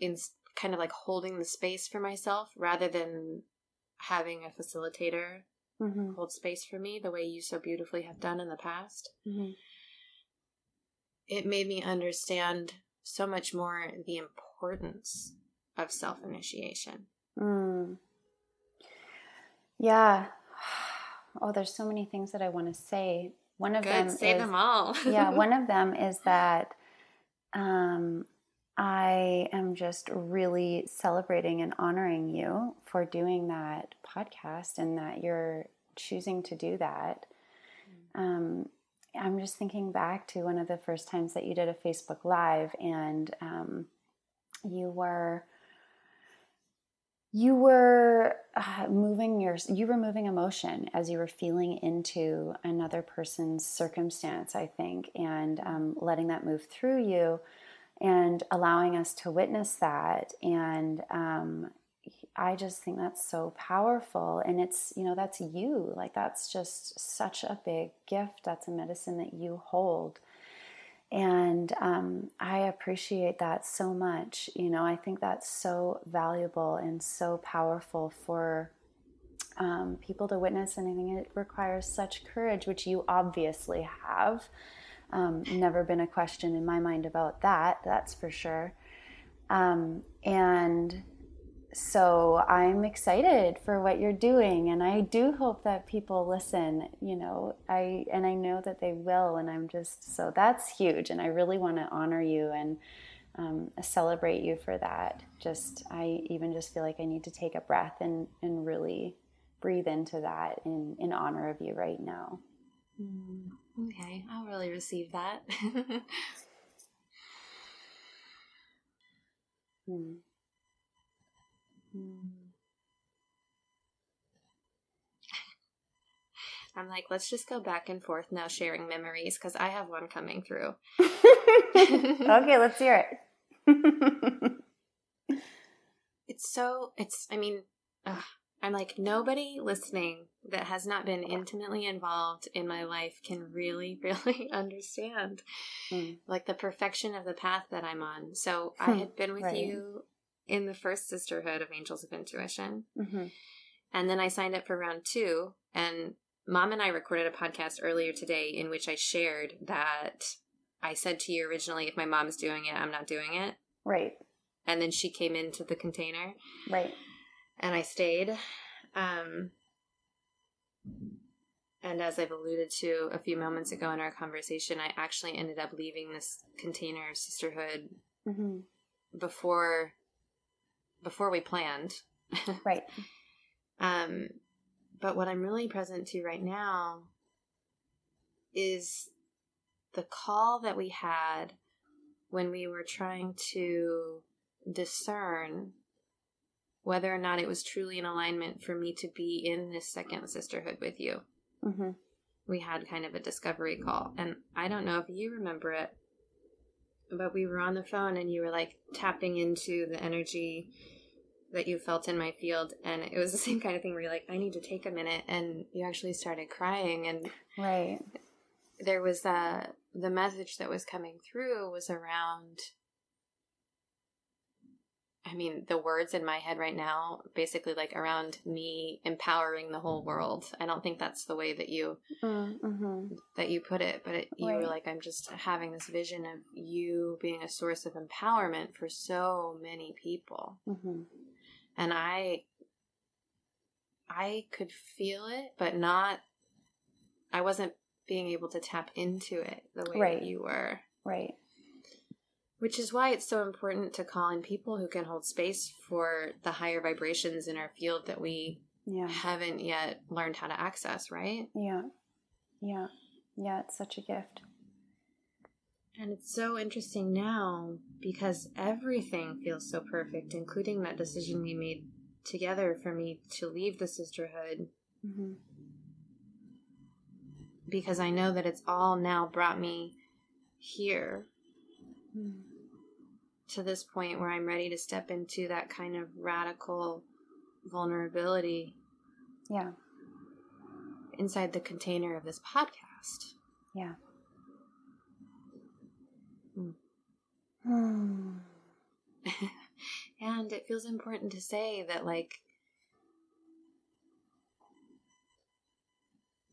in kind of like holding the space for myself rather than having a facilitator mm-hmm. hold space for me the way you so beautifully have done in the past. Mm-hmm it made me understand so much more the importance of self initiation. Mm. Yeah. *sighs* Oh, there's so many things that I want to say. One of Good, them say is, them all. *laughs* yeah, one of them is that um, I am just really celebrating and honoring you for doing that podcast and that you're choosing to do that. Mm. Um, I'm just thinking back to one of the first times that you did a Facebook Live, and um, you were you were uh, moving your you were moving emotion as you were feeling into another person's circumstance i think and um, letting that move through you and allowing us to witness that and um, I just think that's so powerful. And it's, you know, that's you. Like, that's just such a big gift. That's a medicine that you hold. And um, I appreciate that so much. You know, I think that's so valuable and so powerful for um, people to witness. And I think it requires such courage, which you obviously have. Um, never been a question in my mind about that, that's for sure. Um, and so I'm excited for what you're doing and I do hope that people listen, you know, I and I know that they will and I'm just so that's huge and I really want to honor you and um, celebrate you for that. Just I even just feel like I need to take a breath and and really breathe into that in in honor of you right now. Mm, okay, I'll really receive that. *laughs* hmm. I'm like, let's just go back and forth now, sharing memories because I have one coming through. *laughs* okay, let's hear it. *laughs* it's so, it's, I mean, ugh, I'm like, nobody listening that has not been intimately involved in my life can really, *laughs* really understand mm. like the perfection of the path that I'm on. So I hmm. had been with right. you in the first sisterhood of Angels of Intuition. Mm-hmm. And then I signed up for round two. And mom and I recorded a podcast earlier today in which I shared that I said to you originally, if my mom's doing it, I'm not doing it. Right. And then she came into the container. Right. And I stayed. Um, and as I've alluded to a few moments ago in our conversation, I actually ended up leaving this container of sisterhood mm-hmm. before before we planned. *laughs* right. Um, but what I'm really present to right now is the call that we had when we were trying to discern whether or not it was truly an alignment for me to be in this second sisterhood with you. Mm-hmm. We had kind of a discovery call. And I don't know if you remember it, but we were on the phone and you were like tapping into the energy that you felt in my field and it was the *laughs* same kind of thing where you're like i need to take a minute and you actually started crying and right. there was uh the message that was coming through was around I mean, the words in my head right now, basically like around me empowering the whole world. I don't think that's the way that you mm, mm-hmm. that you put it, but it, you right. were like, I'm just having this vision of you being a source of empowerment for so many people. Mm-hmm and I I could feel it, but not I wasn't being able to tap into it the way right. that you were. Right. Which is why it's so important to call in people who can hold space for the higher vibrations in our field that we yeah. haven't yet learned how to access, right? Yeah. Yeah. Yeah, it's such a gift. And it's so interesting now because everything feels so perfect, including that decision we made together for me to leave the sisterhood. Mm-hmm. Because I know that it's all now brought me here mm. To this point where I'm ready to step into that kind of radical vulnerability. Yeah. Inside the container of this podcast. Yeah. Hmm. *laughs* and it feels important to say that, like,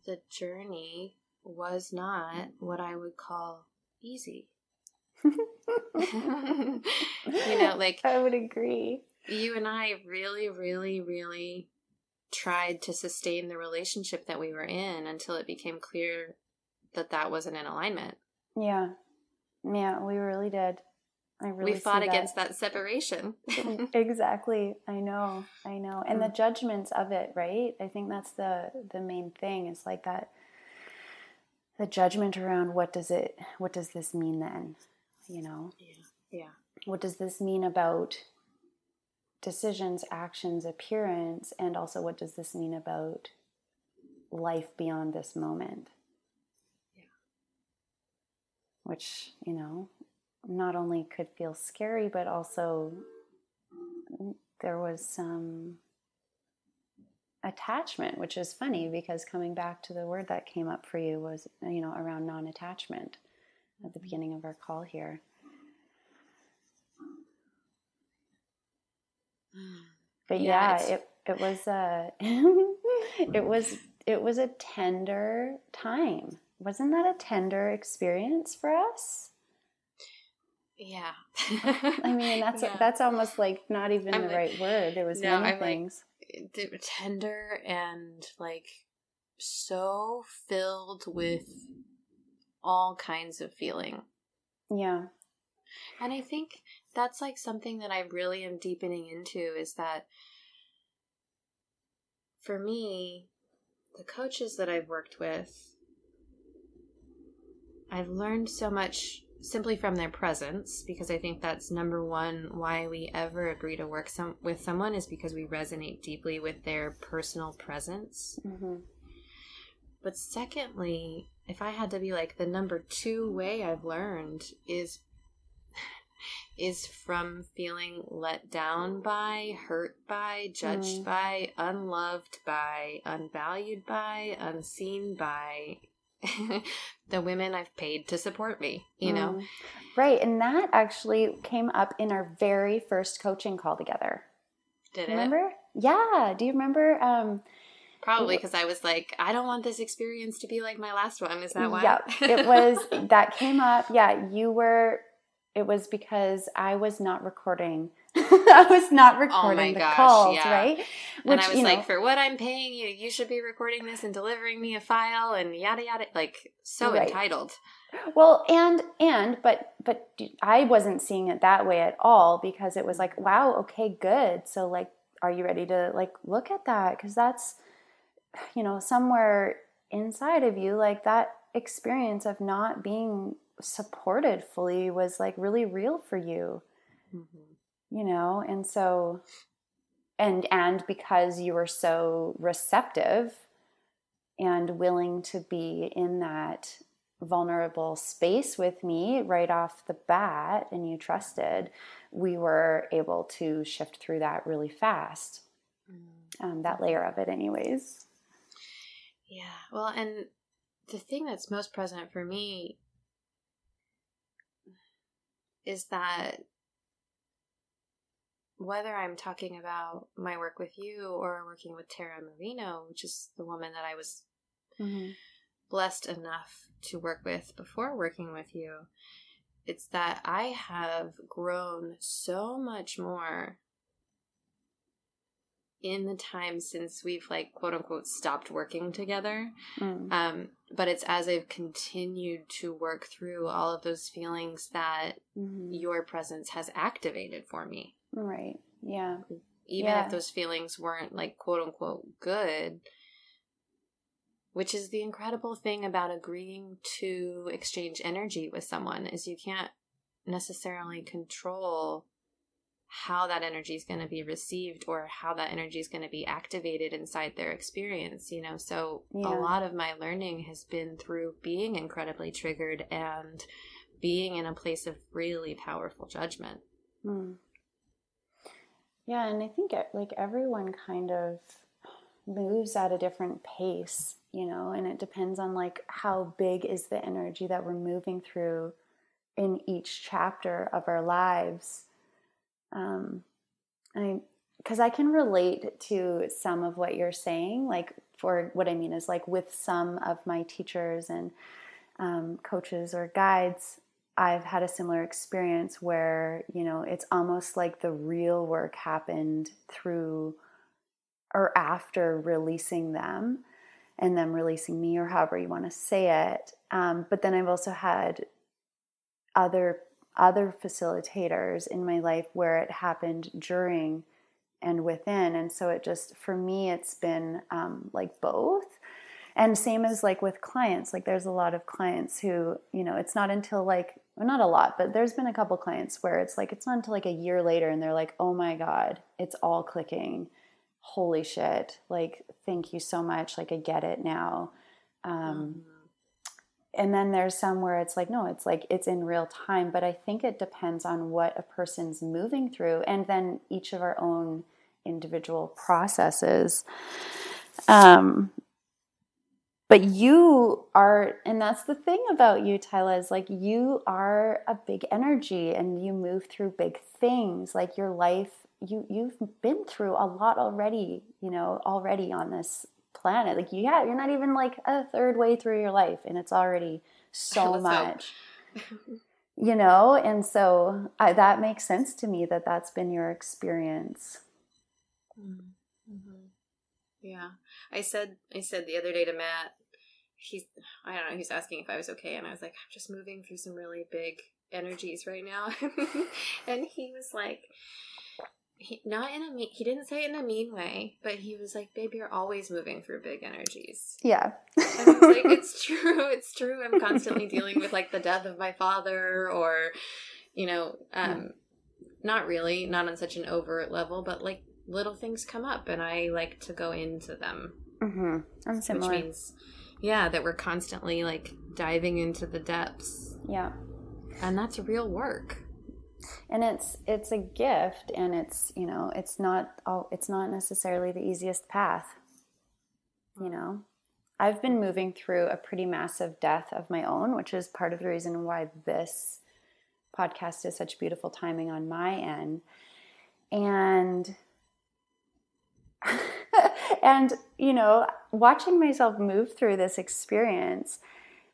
the journey was not what I would call easy. *laughs* you know, like, I would agree. You and I really, really, really tried to sustain the relationship that we were in until it became clear that that wasn't in alignment. Yeah. Yeah, we really did. I really we fought against that separation. *laughs* exactly. I know. I know. And the mm. judgments of it, right? I think that's the the main thing. Is like that the judgment around what does it what does this mean then? You know? Yeah. Yeah. What does this mean about decisions, actions, appearance, and also what does this mean about life beyond this moment? Yeah. which, you know, not only could feel scary, but also there was some attachment, which is funny because coming back to the word that came up for you was, you know, around non attachment. At the beginning of our call here. But yeah, yeah it it was uh, a *laughs* it was it was a tender time. Wasn't that a tender experience for us? Yeah. I mean, that's yeah. that's almost like not even I'm, the right word. There was no, many I'm things. Like, tender and like so filled with all kinds of feeling. Yeah. And I think that's like something that I really am deepening into is that for me, the coaches that I've worked with, I've learned so much simply from their presence because I think that's number one why we ever agree to work some with someone is because we resonate deeply with their personal presence. Mm-hmm. But secondly, if I had to be like the number two way I've learned is *sighs* is from feeling let down by, hurt by, judged mm. by, unloved by, unvalued by, unseen by *laughs* the women I've paid to support me, you mm. know? Right. And that actually came up in our very first coaching call together. Did remember? it? Remember? Yeah. Do you remember? Um, Probably because I was like, I don't want this experience to be like my last one. Is that why? Yep. it was, *laughs* that came up. Yeah. You were it was because I was not recording. *laughs* I was not oh recording oh the gosh, calls, yeah. right? Which, and I was like, know, for what I'm paying you, you should be recording this and delivering me a file and yada yada. Like so right. entitled. Well, and and but but I wasn't seeing it that way at all because it was like, wow, okay, good. So like, are you ready to like look at that? Because that's you know somewhere inside of you, like that experience of not being supported fully was like really real for you mm-hmm. you know and so and and because you were so receptive and willing to be in that vulnerable space with me right off the bat and you trusted we were able to shift through that really fast mm-hmm. um, that layer of it anyways yeah well and the thing that's most present for me is that whether I'm talking about my work with you or working with Tara Marino, which is the woman that I was mm-hmm. blessed enough to work with before working with you, it's that I have grown so much more in the time since we've like quote unquote stopped working together. Mm. Um, but it's as I've continued to work through all of those feelings that mm-hmm. your presence has activated for me. Right. Yeah. Even yeah. if those feelings weren't like quote unquote good, which is the incredible thing about agreeing to exchange energy with someone is you can't necessarily control how that energy is going to be received or how that energy is going to be activated inside their experience you know so yeah. a lot of my learning has been through being incredibly triggered and being in a place of really powerful judgment hmm. yeah and i think it, like everyone kind of moves at a different pace you know and it depends on like how big is the energy that we're moving through in each chapter of our lives um, I because I can relate to some of what you're saying. Like for what I mean is like with some of my teachers and um, coaches or guides, I've had a similar experience where you know it's almost like the real work happened through or after releasing them and them releasing me or however you want to say it. Um, but then I've also had other other facilitators in my life where it happened during and within. And so it just, for me, it's been um, like both. And same as like with clients, like there's a lot of clients who, you know, it's not until like, well, not a lot, but there's been a couple clients where it's like, it's not until like a year later and they're like, oh my God, it's all clicking. Holy shit. Like, thank you so much. Like, I get it now. Um, mm-hmm and then there's some where it's like no it's like it's in real time but i think it depends on what a person's moving through and then each of our own individual processes. Um but you are and that's the thing about you tyla is like you are a big energy and you move through big things. Like your life you you've been through a lot already you know already on this planet. Like you yeah you're not even like a third way through your life and it's already so much. You know? And so I, that makes sense to me that that's been your experience. Mm-hmm. yeah. I said i said the other day to matt he's i don't know he's asking if i was okay and i was like i'm just moving through some really big energies right now. *laughs* And he was like he, not in a mean he didn't say it in a mean way but he was like babe you're always moving through big energies. Yeah. And I was like *laughs* it's true it's true i'm constantly dealing with like the death of my father or you know um not really not on such an overt level but like little things come up and i like to go into them. Mm-hmm. i'm similar. which means yeah that we're constantly like diving into the depths. Yeah. And that's real work and it's it's a gift and it's you know it's not all it's not necessarily the easiest path you know? I've been moving through a pretty massive death of my own which is part of the reason why this podcast is such beautiful timing on my end. And *laughs* and you know watching myself move through this experience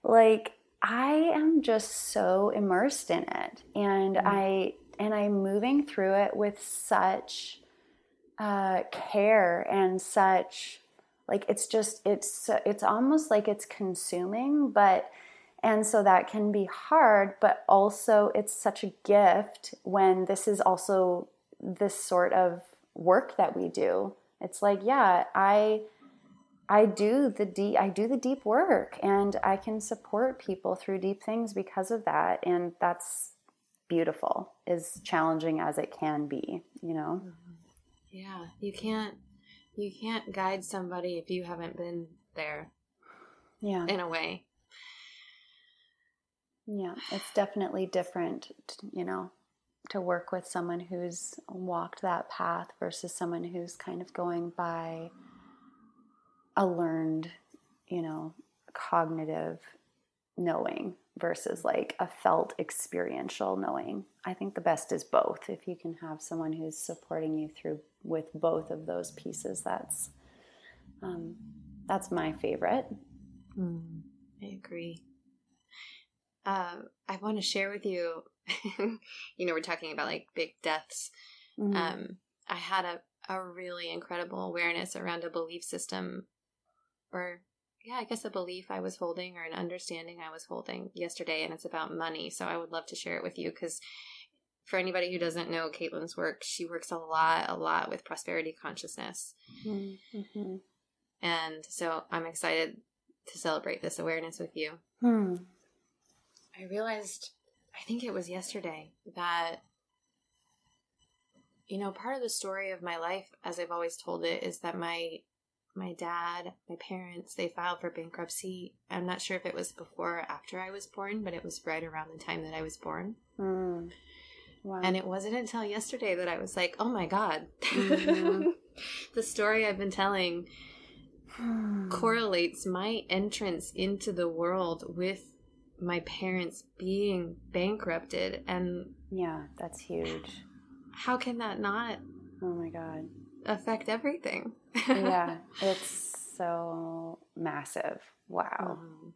like I am just so immersed in it and mm. I and I'm moving through it with such uh, care and such like it's just it's it's almost like it's consuming but and so that can be hard but also it's such a gift when this is also this sort of work that we do. It's like yeah i I do the deep I do the deep work and I can support people through deep things because of that and that's beautiful as challenging as it can be, you know. Mm-hmm. Yeah, you can't you can't guide somebody if you haven't been there. Yeah. In a way. Yeah, it's definitely different, you know, to work with someone who's walked that path versus someone who's kind of going by a learned, you know, cognitive knowing versus like a felt experiential knowing. I think the best is both. If you can have someone who's supporting you through with both of those pieces, that's um, that's my favorite. Mm, I agree. Uh, I want to share with you. *laughs* you know, we're talking about like big deaths. Mm-hmm. Um, I had a a really incredible awareness around a belief system or yeah, I guess a belief I was holding or an understanding I was holding yesterday, and it's about money. So I would love to share it with you because for anybody who doesn't know Katelyn's work, she works a lot, a lot with prosperity consciousness. Mm-hmm. And so I'm excited to celebrate this awareness with you. Hmm. I realized, I think it was yesterday, that, you know, part of the story of my life, as I've always told it, is that my my dad, my parents, they filed for bankruptcy. I'm not sure if it was before or after I was born, but it was right around the time that I was born. Mm. Wow. And it wasn't until yesterday that I was like, oh my God. Mm-hmm. *laughs* the story I've been telling correlates my entrance into the world with my parents being bankrupted. And yeah, that's huge. How can that not? Oh my God affect everything. Yeah, it's so massive. Wow. Mm-hmm.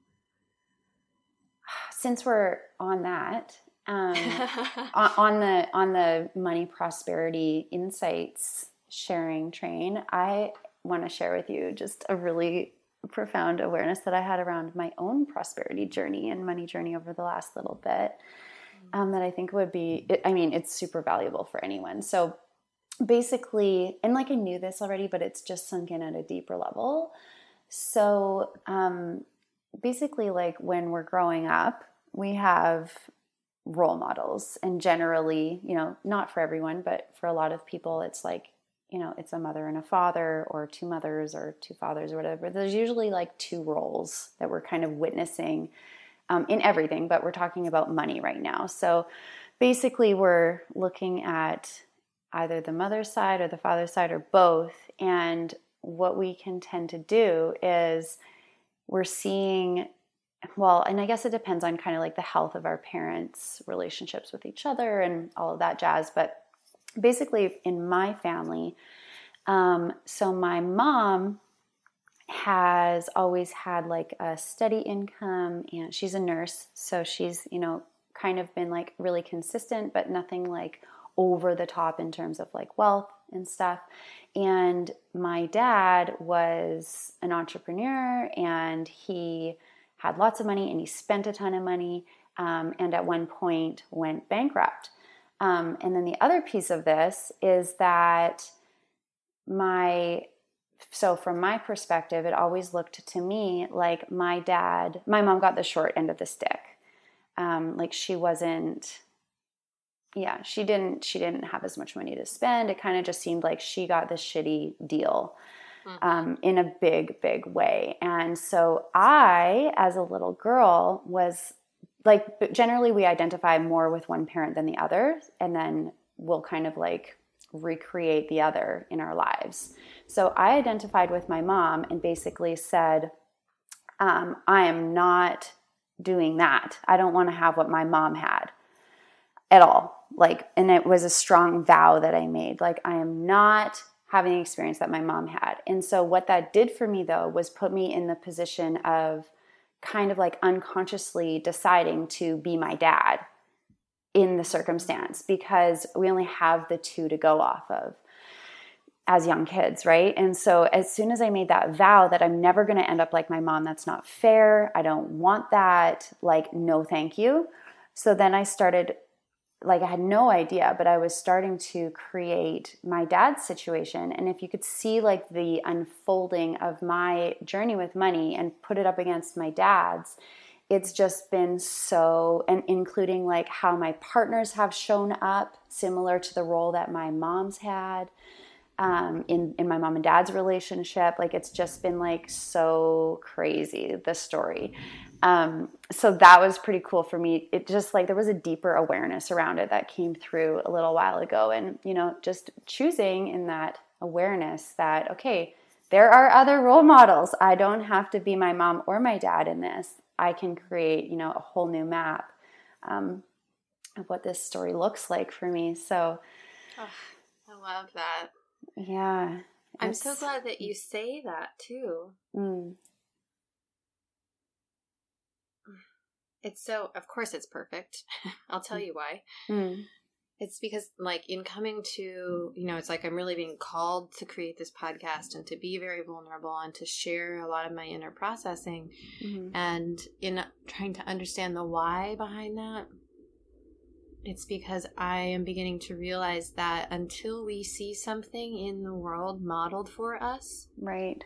Since we're on that, um, *laughs* on the on the money prosperity insights sharing train, I want to share with you just a really profound awareness that I had around my own prosperity journey and money journey over the last little bit. Mm-hmm. Um, that I think would be, I mean, it's super valuable for anyone. So, basically, and like I knew this already, but it's just sunk in at a deeper level. So, um, basically, like when we're growing up, we have role models, and generally, you know, not for everyone, but for a lot of people, it's like, you know, it's a mother and a father, or two mothers, or two fathers, or whatever. There's usually like two roles that we're kind of witnessing um, in everything, but we're talking about money right now. So, basically, we're looking at either the mother's side or the father's side or both. And what we can tend to do is we're seeing well, and I guess it depends on kind of like the health of our parents' relationships with each other and all of that jazz. But basically, in my family, um, so my mom has always had like a steady income and she's a nurse. So she's, you know, kind of been like really consistent, but nothing like over the top in terms of like wealth and stuff. And my dad was an entrepreneur and he had lots of money and he spent a ton of money um, and at one point went bankrupt. Um, and then the other piece of this is that my so from my perspective it always looked to me like my dad my mom got the short end of the stick um, like she wasn't yeah she didn't she didn't have as much money to spend. It kind of just seemed like she got this shitty deal mm-hmm. um, in a big big way. And so i as a little girl was like generally we identify more with one parent than the other and then we'll kind of like recreate the other in our lives. So i identified with my mom and basically said um, i am not doing that. I don't want to have what my mom had at all like and it was a strong vow that i made like i am not having the experience that my mom had and so what that did for me though was put me in the position of kind of like unconsciously deciding to be my dad in the circumstance because we only have the two to go off of as young kids, right? And so as soon as I made that vow that I'm never going to end up like my mom, that's not fair. I don't want that. Like, no, thank you. So then I started like I had no idea, but I was starting to create my dad's situation. And if you could see like the unfolding of my journey with money and put it up against my dad's, it's just been so, and including like how my partners have shown up, similar to the role that my mom's had um, in in my mom and dad's relationship. Like it's just been like so crazy the story. Um, so that was pretty cool for me. It just like there was a deeper awareness around it that came through a little while ago, and you know, just choosing in that awareness that okay, there are other role models. I don't have to be my mom or my dad in this. I can create you know a whole new map um, of what this story looks like for me. So. Oh, I love that. Yeah. I'm so glad that you say that too. Mm. It's so, of course, it's perfect. *laughs* I'll tell mm. you why. Mm. It's because, like, in coming to, you know, it's like I'm really being called to create this podcast and to be very vulnerable and to share a lot of my inner processing. Mm-hmm. And in trying to understand the why behind that, it's because I am beginning to realize that until we see something in the world modeled for us, right,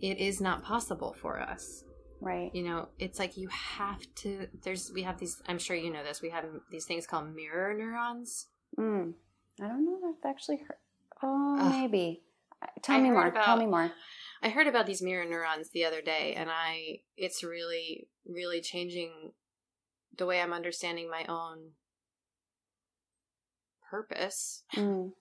it is not possible for us. Right. You know, it's like you have to there's we have these I'm sure you know this. We have these things called mirror neurons. Mm. I don't know if I've actually heard Oh, Ugh. maybe. Tell I me more. About, Tell me more. I heard about these mirror neurons the other day and I it's really really changing the way I'm understanding my own purpose. Mm.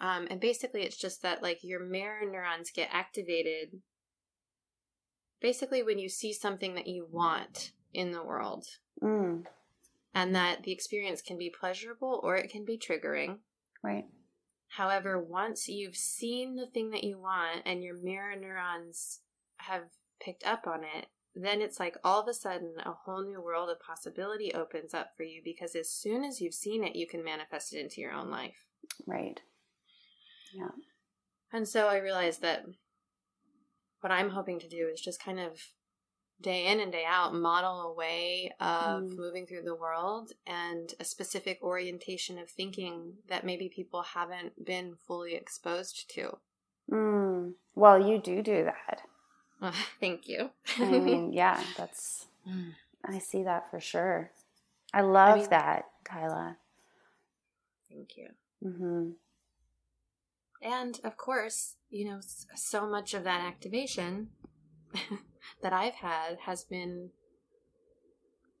Um, and basically, it's just that like your mirror neurons get activated basically when you see something that you want in the world. Mm. And that the experience can be pleasurable or it can be triggering. Right. However, once you've seen the thing that you want and your mirror neurons have picked up on it, then it's like all of a sudden a whole new world of possibility opens up for you because as soon as you've seen it, you can manifest it into your own life. Right. Yeah. And so I realized that what I'm hoping to do is just kind of day in and day out model a way of mm. moving through the world and a specific orientation of thinking that maybe people haven't been fully exposed to. Mm. Well, you do do that. Thank you. I mean, *laughs* yeah, that's. I see that for sure. I love I mean, that, Tyla. Thank you. Mm-hmm. And of course, you know, so much of that activation *laughs* that I've had has been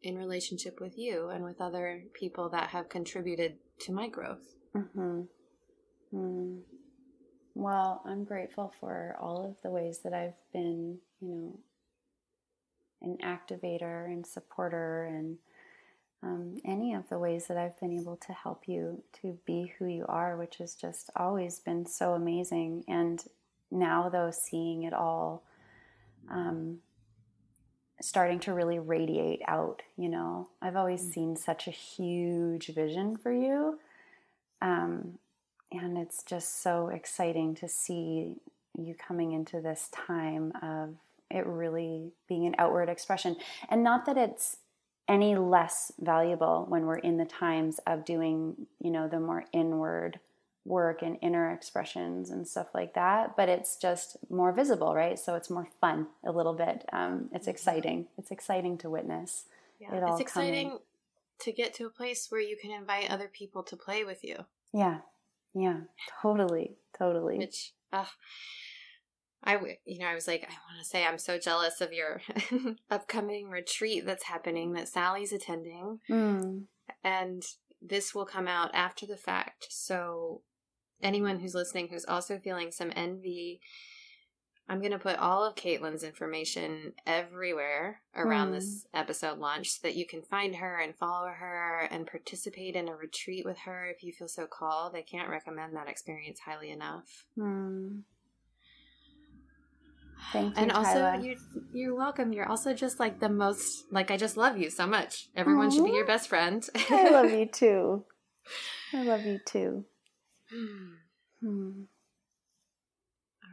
in relationship with you and with other people that have contributed to my growth. Mm-hmm. Mm. Well, I'm grateful for all of the ways that I've been, you know, an activator and supporter and um, any of the ways that I've been able to help you to be who you are, which has just always been so amazing. And now, though, seeing it all um, starting to really radiate out, you know, I've always mm-hmm. seen such a huge vision for you. Um, and it's just so exciting to see you coming into this time of it really being an outward expression. And not that it's any less valuable when we're in the times of doing, you know, the more inward work and inner expressions and stuff like that. But it's just more visible, right? So it's more fun a little bit. Um, it's mm-hmm. exciting. It's exciting to witness. Yeah, it it's exciting coming. to get to a place where you can invite other people to play with you. Yeah, yeah, totally, totally. Which, uh, I, you know, I was like, I want to say I'm so jealous of your *laughs* upcoming retreat that's happening that Sally's attending. Mm. And this will come out after the fact. So, anyone who's listening who's also feeling some envy, I'm going to put all of Katelyn's information everywhere around mm. this episode launch so that you can find her and follow her and participate in a retreat with her if you feel so called. I can't recommend that experience highly enough. Mm. Thank you. And also, you're, you're welcome. You're also just like the most, like, I just love you so much. Everyone Aww. should be your best friend. I love *laughs* you too. I love you too. *sighs* hmm.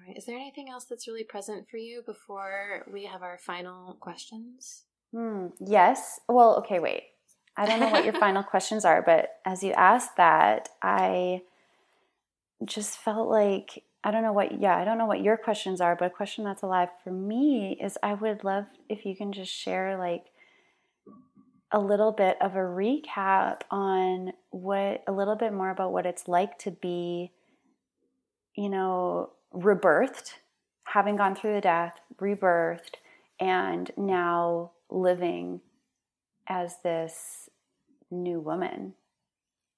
Right. Is there anything else that's really present for you before we have our final questions? Hmm. Yes. Well, okay, wait. I don't know what your final *laughs* questions are, but as you asked that, I just felt like I don't know what, yeah, I don't know what your questions are, but a question that's alive for me is I would love if you can just share like a little bit of a recap on what, a little bit more about what it's like to be, you know, rebirthed, having gone through the death, rebirthed, and now living as this new woman.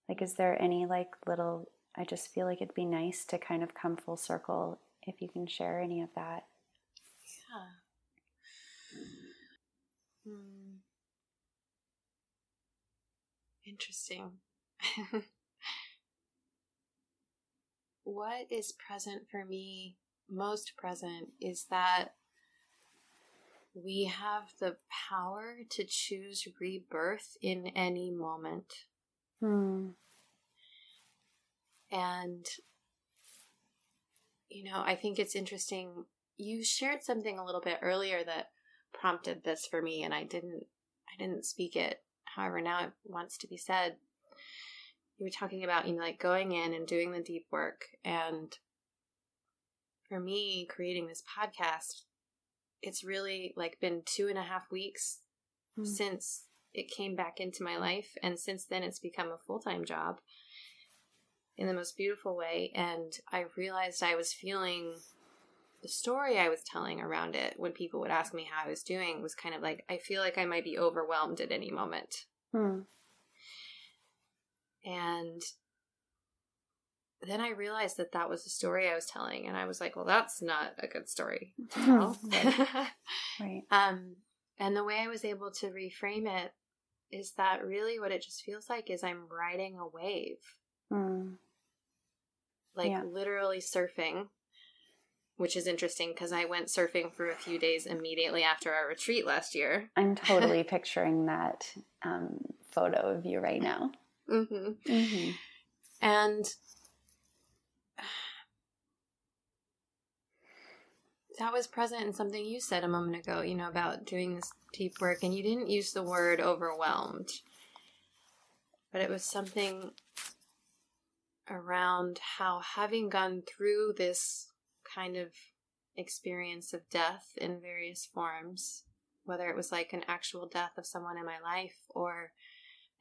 Like, is there any like little I just feel like it'd be nice to kind of come full circle if you can share any of that. Yeah. Hmm. Interesting. *laughs* what is present for me, most present, is that we have the power to choose rebirth in any moment. Hmm. And, you know, I think it's interesting. You shared something a little bit earlier that prompted this for me, and I didn't, I didn't speak it. However, now it wants to be said. You were talking about, you know, like going in and doing the deep work. And for me, creating this podcast, it's really like been two and a half weeks mm. since it came back into my life. And since then, it's become a full time job in the most beautiful way. And I realized I was feeling the story I was telling around it when people would ask me how I was doing was kind of like, I feel like I might be overwhelmed at any moment. Hmm. And then I realized that that was the story I was telling, and I was like, "Well, that's not a good story to *laughs* tell." right. right. *laughs* Um, and the way I was able to reframe it is that really what it just feels like is I'm riding a wave. Mm like yeah. literally surfing, which is interesting because I went surfing for a few days immediately after our retreat last year. I'm totally *laughs* picturing that um, photo of you right now. Mm-hmm. Mm-hmm. And that was present in something you said a moment ago, you know, about doing this deep work, and you didn't use the word overwhelmed, but it was something around how having gone through this kind of experience of death in various forms, whether it was like an actual death of someone in my life or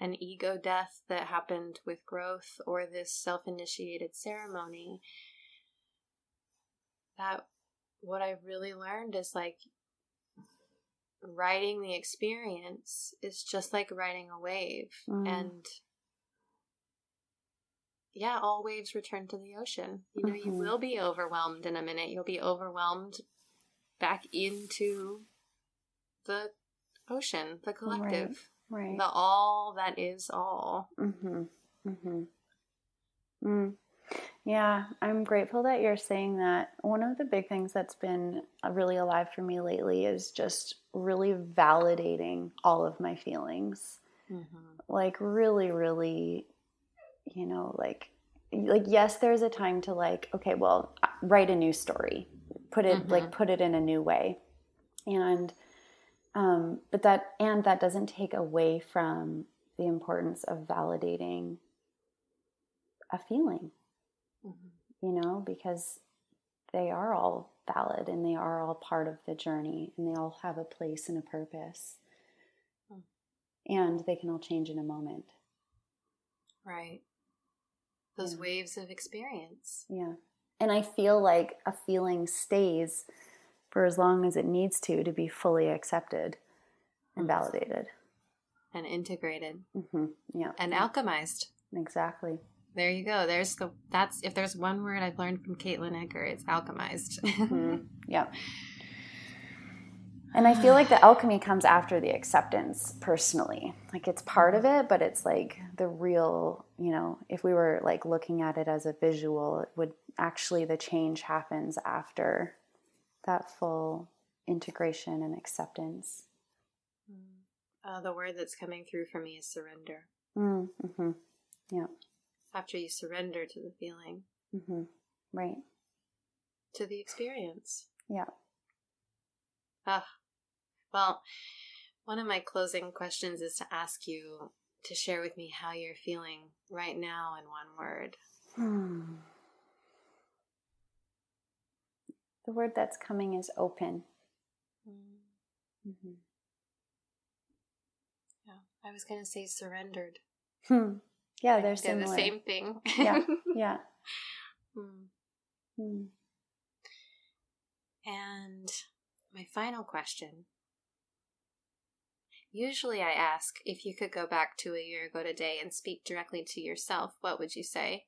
an ego death that happened with growth or this self initiated ceremony, that what I really learned is like riding the experience is just like riding a wave. Mm. And yeah, all waves return to the ocean. You know, mm-hmm. you will be overwhelmed in a minute. You'll be overwhelmed back into the ocean, the collective, right, right. the all that is all. Mm-hmm. Mm-hmm. Mm. Yeah, I'm grateful that you're saying that. One of the big things that's been really alive for me lately is just really validating all of my feelings. Mm-hmm. Like really, really, you know, like like yes, there's a time to like, okay, well, write a new story, put it mm-hmm. like put it in a new way, and um, but that and that doesn't take away from the importance of validating a feeling mm-hmm. you know, because they are all valid and they are all part of the journey and they all have a place and a purpose. Mm. And they can all change in a moment. Right. Those yeah. waves of experience. Yeah. And I feel like a feeling stays for as long as it needs to to be fully accepted and mm-hmm. validated and integrated. Mm-hmm. Yeah. And alchemized. Exactly. There you go. There's the that's if there's one word I've learned from Katelyn Edgar, it's alchemized. mm-hmm. *laughs* Yeah. And I feel like the alchemy comes after the acceptance personally. Like it's part of it, but it's like the real, you know, if we were like looking at it as a visual, it would actually the change happens after that full integration and acceptance. Mm. Uh, the word that's coming through for me is surrender. Mm, mm-hmm. Yeah after you surrender to the feeling. Mm-hmm. Right. To the experience. Yeah. Ah. Well, one of my closing questions is to ask you to share with me how you're feeling right now in one word. Hmm. The word that's coming is open. Mm. Mm-hmm. Yeah, I was going to say surrendered. Hmm. Yeah, they're similar. the same thing. yeah, *laughs* yeah. Hmm. Hmm. And my final question. Usually I ask if you could go back to a year ago today and speak directly to yourself, what would you say?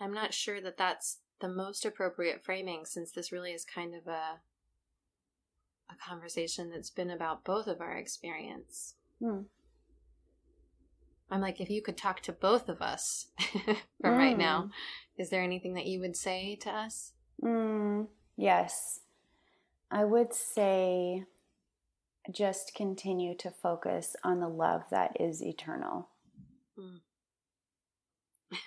I'm not sure that that's the most appropriate framing since this really is kind of a a conversation that's been about both of our experience. Hmm. I'm like, if you could talk to both of us *laughs* from mm. right now, mm. is there anything that you would say to us? Mm, yes. I would say just continue to focus on the love that is eternal. Mm. *laughs*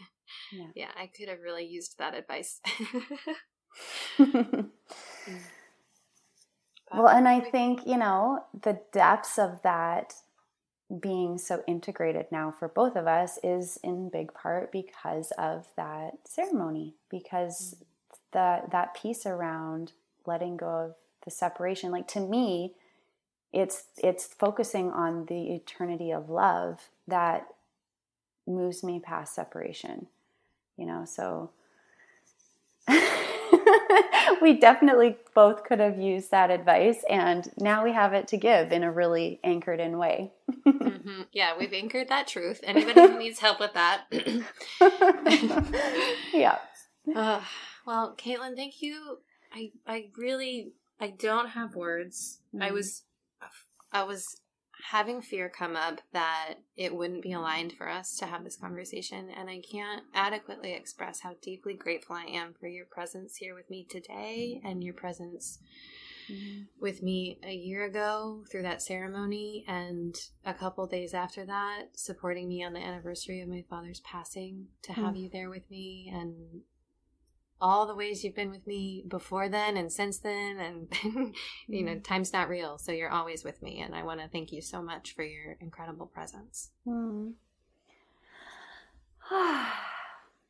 yeah. yeah, I could have really used that advice. Mm. *laughs* *laughs* well, and I think, you know, the depths of that being so integrated now for both of us is in big part because of that ceremony because mm-hmm. the that piece around letting go of the separation like to me it's it's focusing on the eternity of love that moves me past separation you know so *laughs* we definitely both could have used that advice, and now we have it to give in a really anchored in way. mm-hmm. Yeah, we've anchored that truth. *laughs* Anybody who needs help with that. *laughs* yeah. Uh, well, Katelyn, thank you. I I really I don't have words. Mm-hmm. I was I was having fear come up that it wouldn't be aligned for us to have this conversation. And I can't adequately express how deeply grateful I am for your presence here with me today and your presence mm-hmm. with me a year ago through that ceremony and a couple days after that, supporting me on the anniversary of my father's passing, to have mm-hmm. you there with me and all the ways you've been with me before then and since then and *laughs* you know mm-hmm. time's not real so you're always with me and i want to thank you so much for your incredible presence mm. *sighs*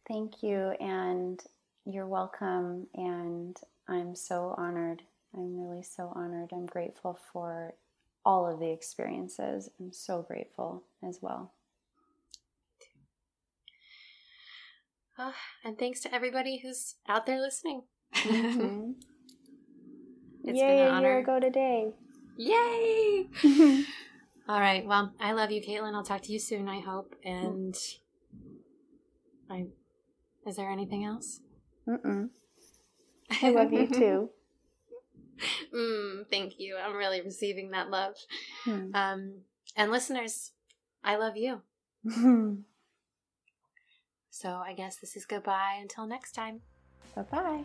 thank you and you're welcome and i'm so honored i'm really so honored i'm grateful for all of the experiences i'm so grateful as well Uh, and thanks to everybody who's out there listening. Mm-hmm. *laughs* it's Yay, been an honor. a year ago today. Yay! *laughs* All right. Well, I love you, Katelyn. I'll talk to you soon, I hope. And I is there anything else? Mm-mm. *laughs* I love you too. mm, thank you. I'm really receiving that love. Hmm. Um, and listeners, I love you. So I guess this is goodbye until next time. Bye bye.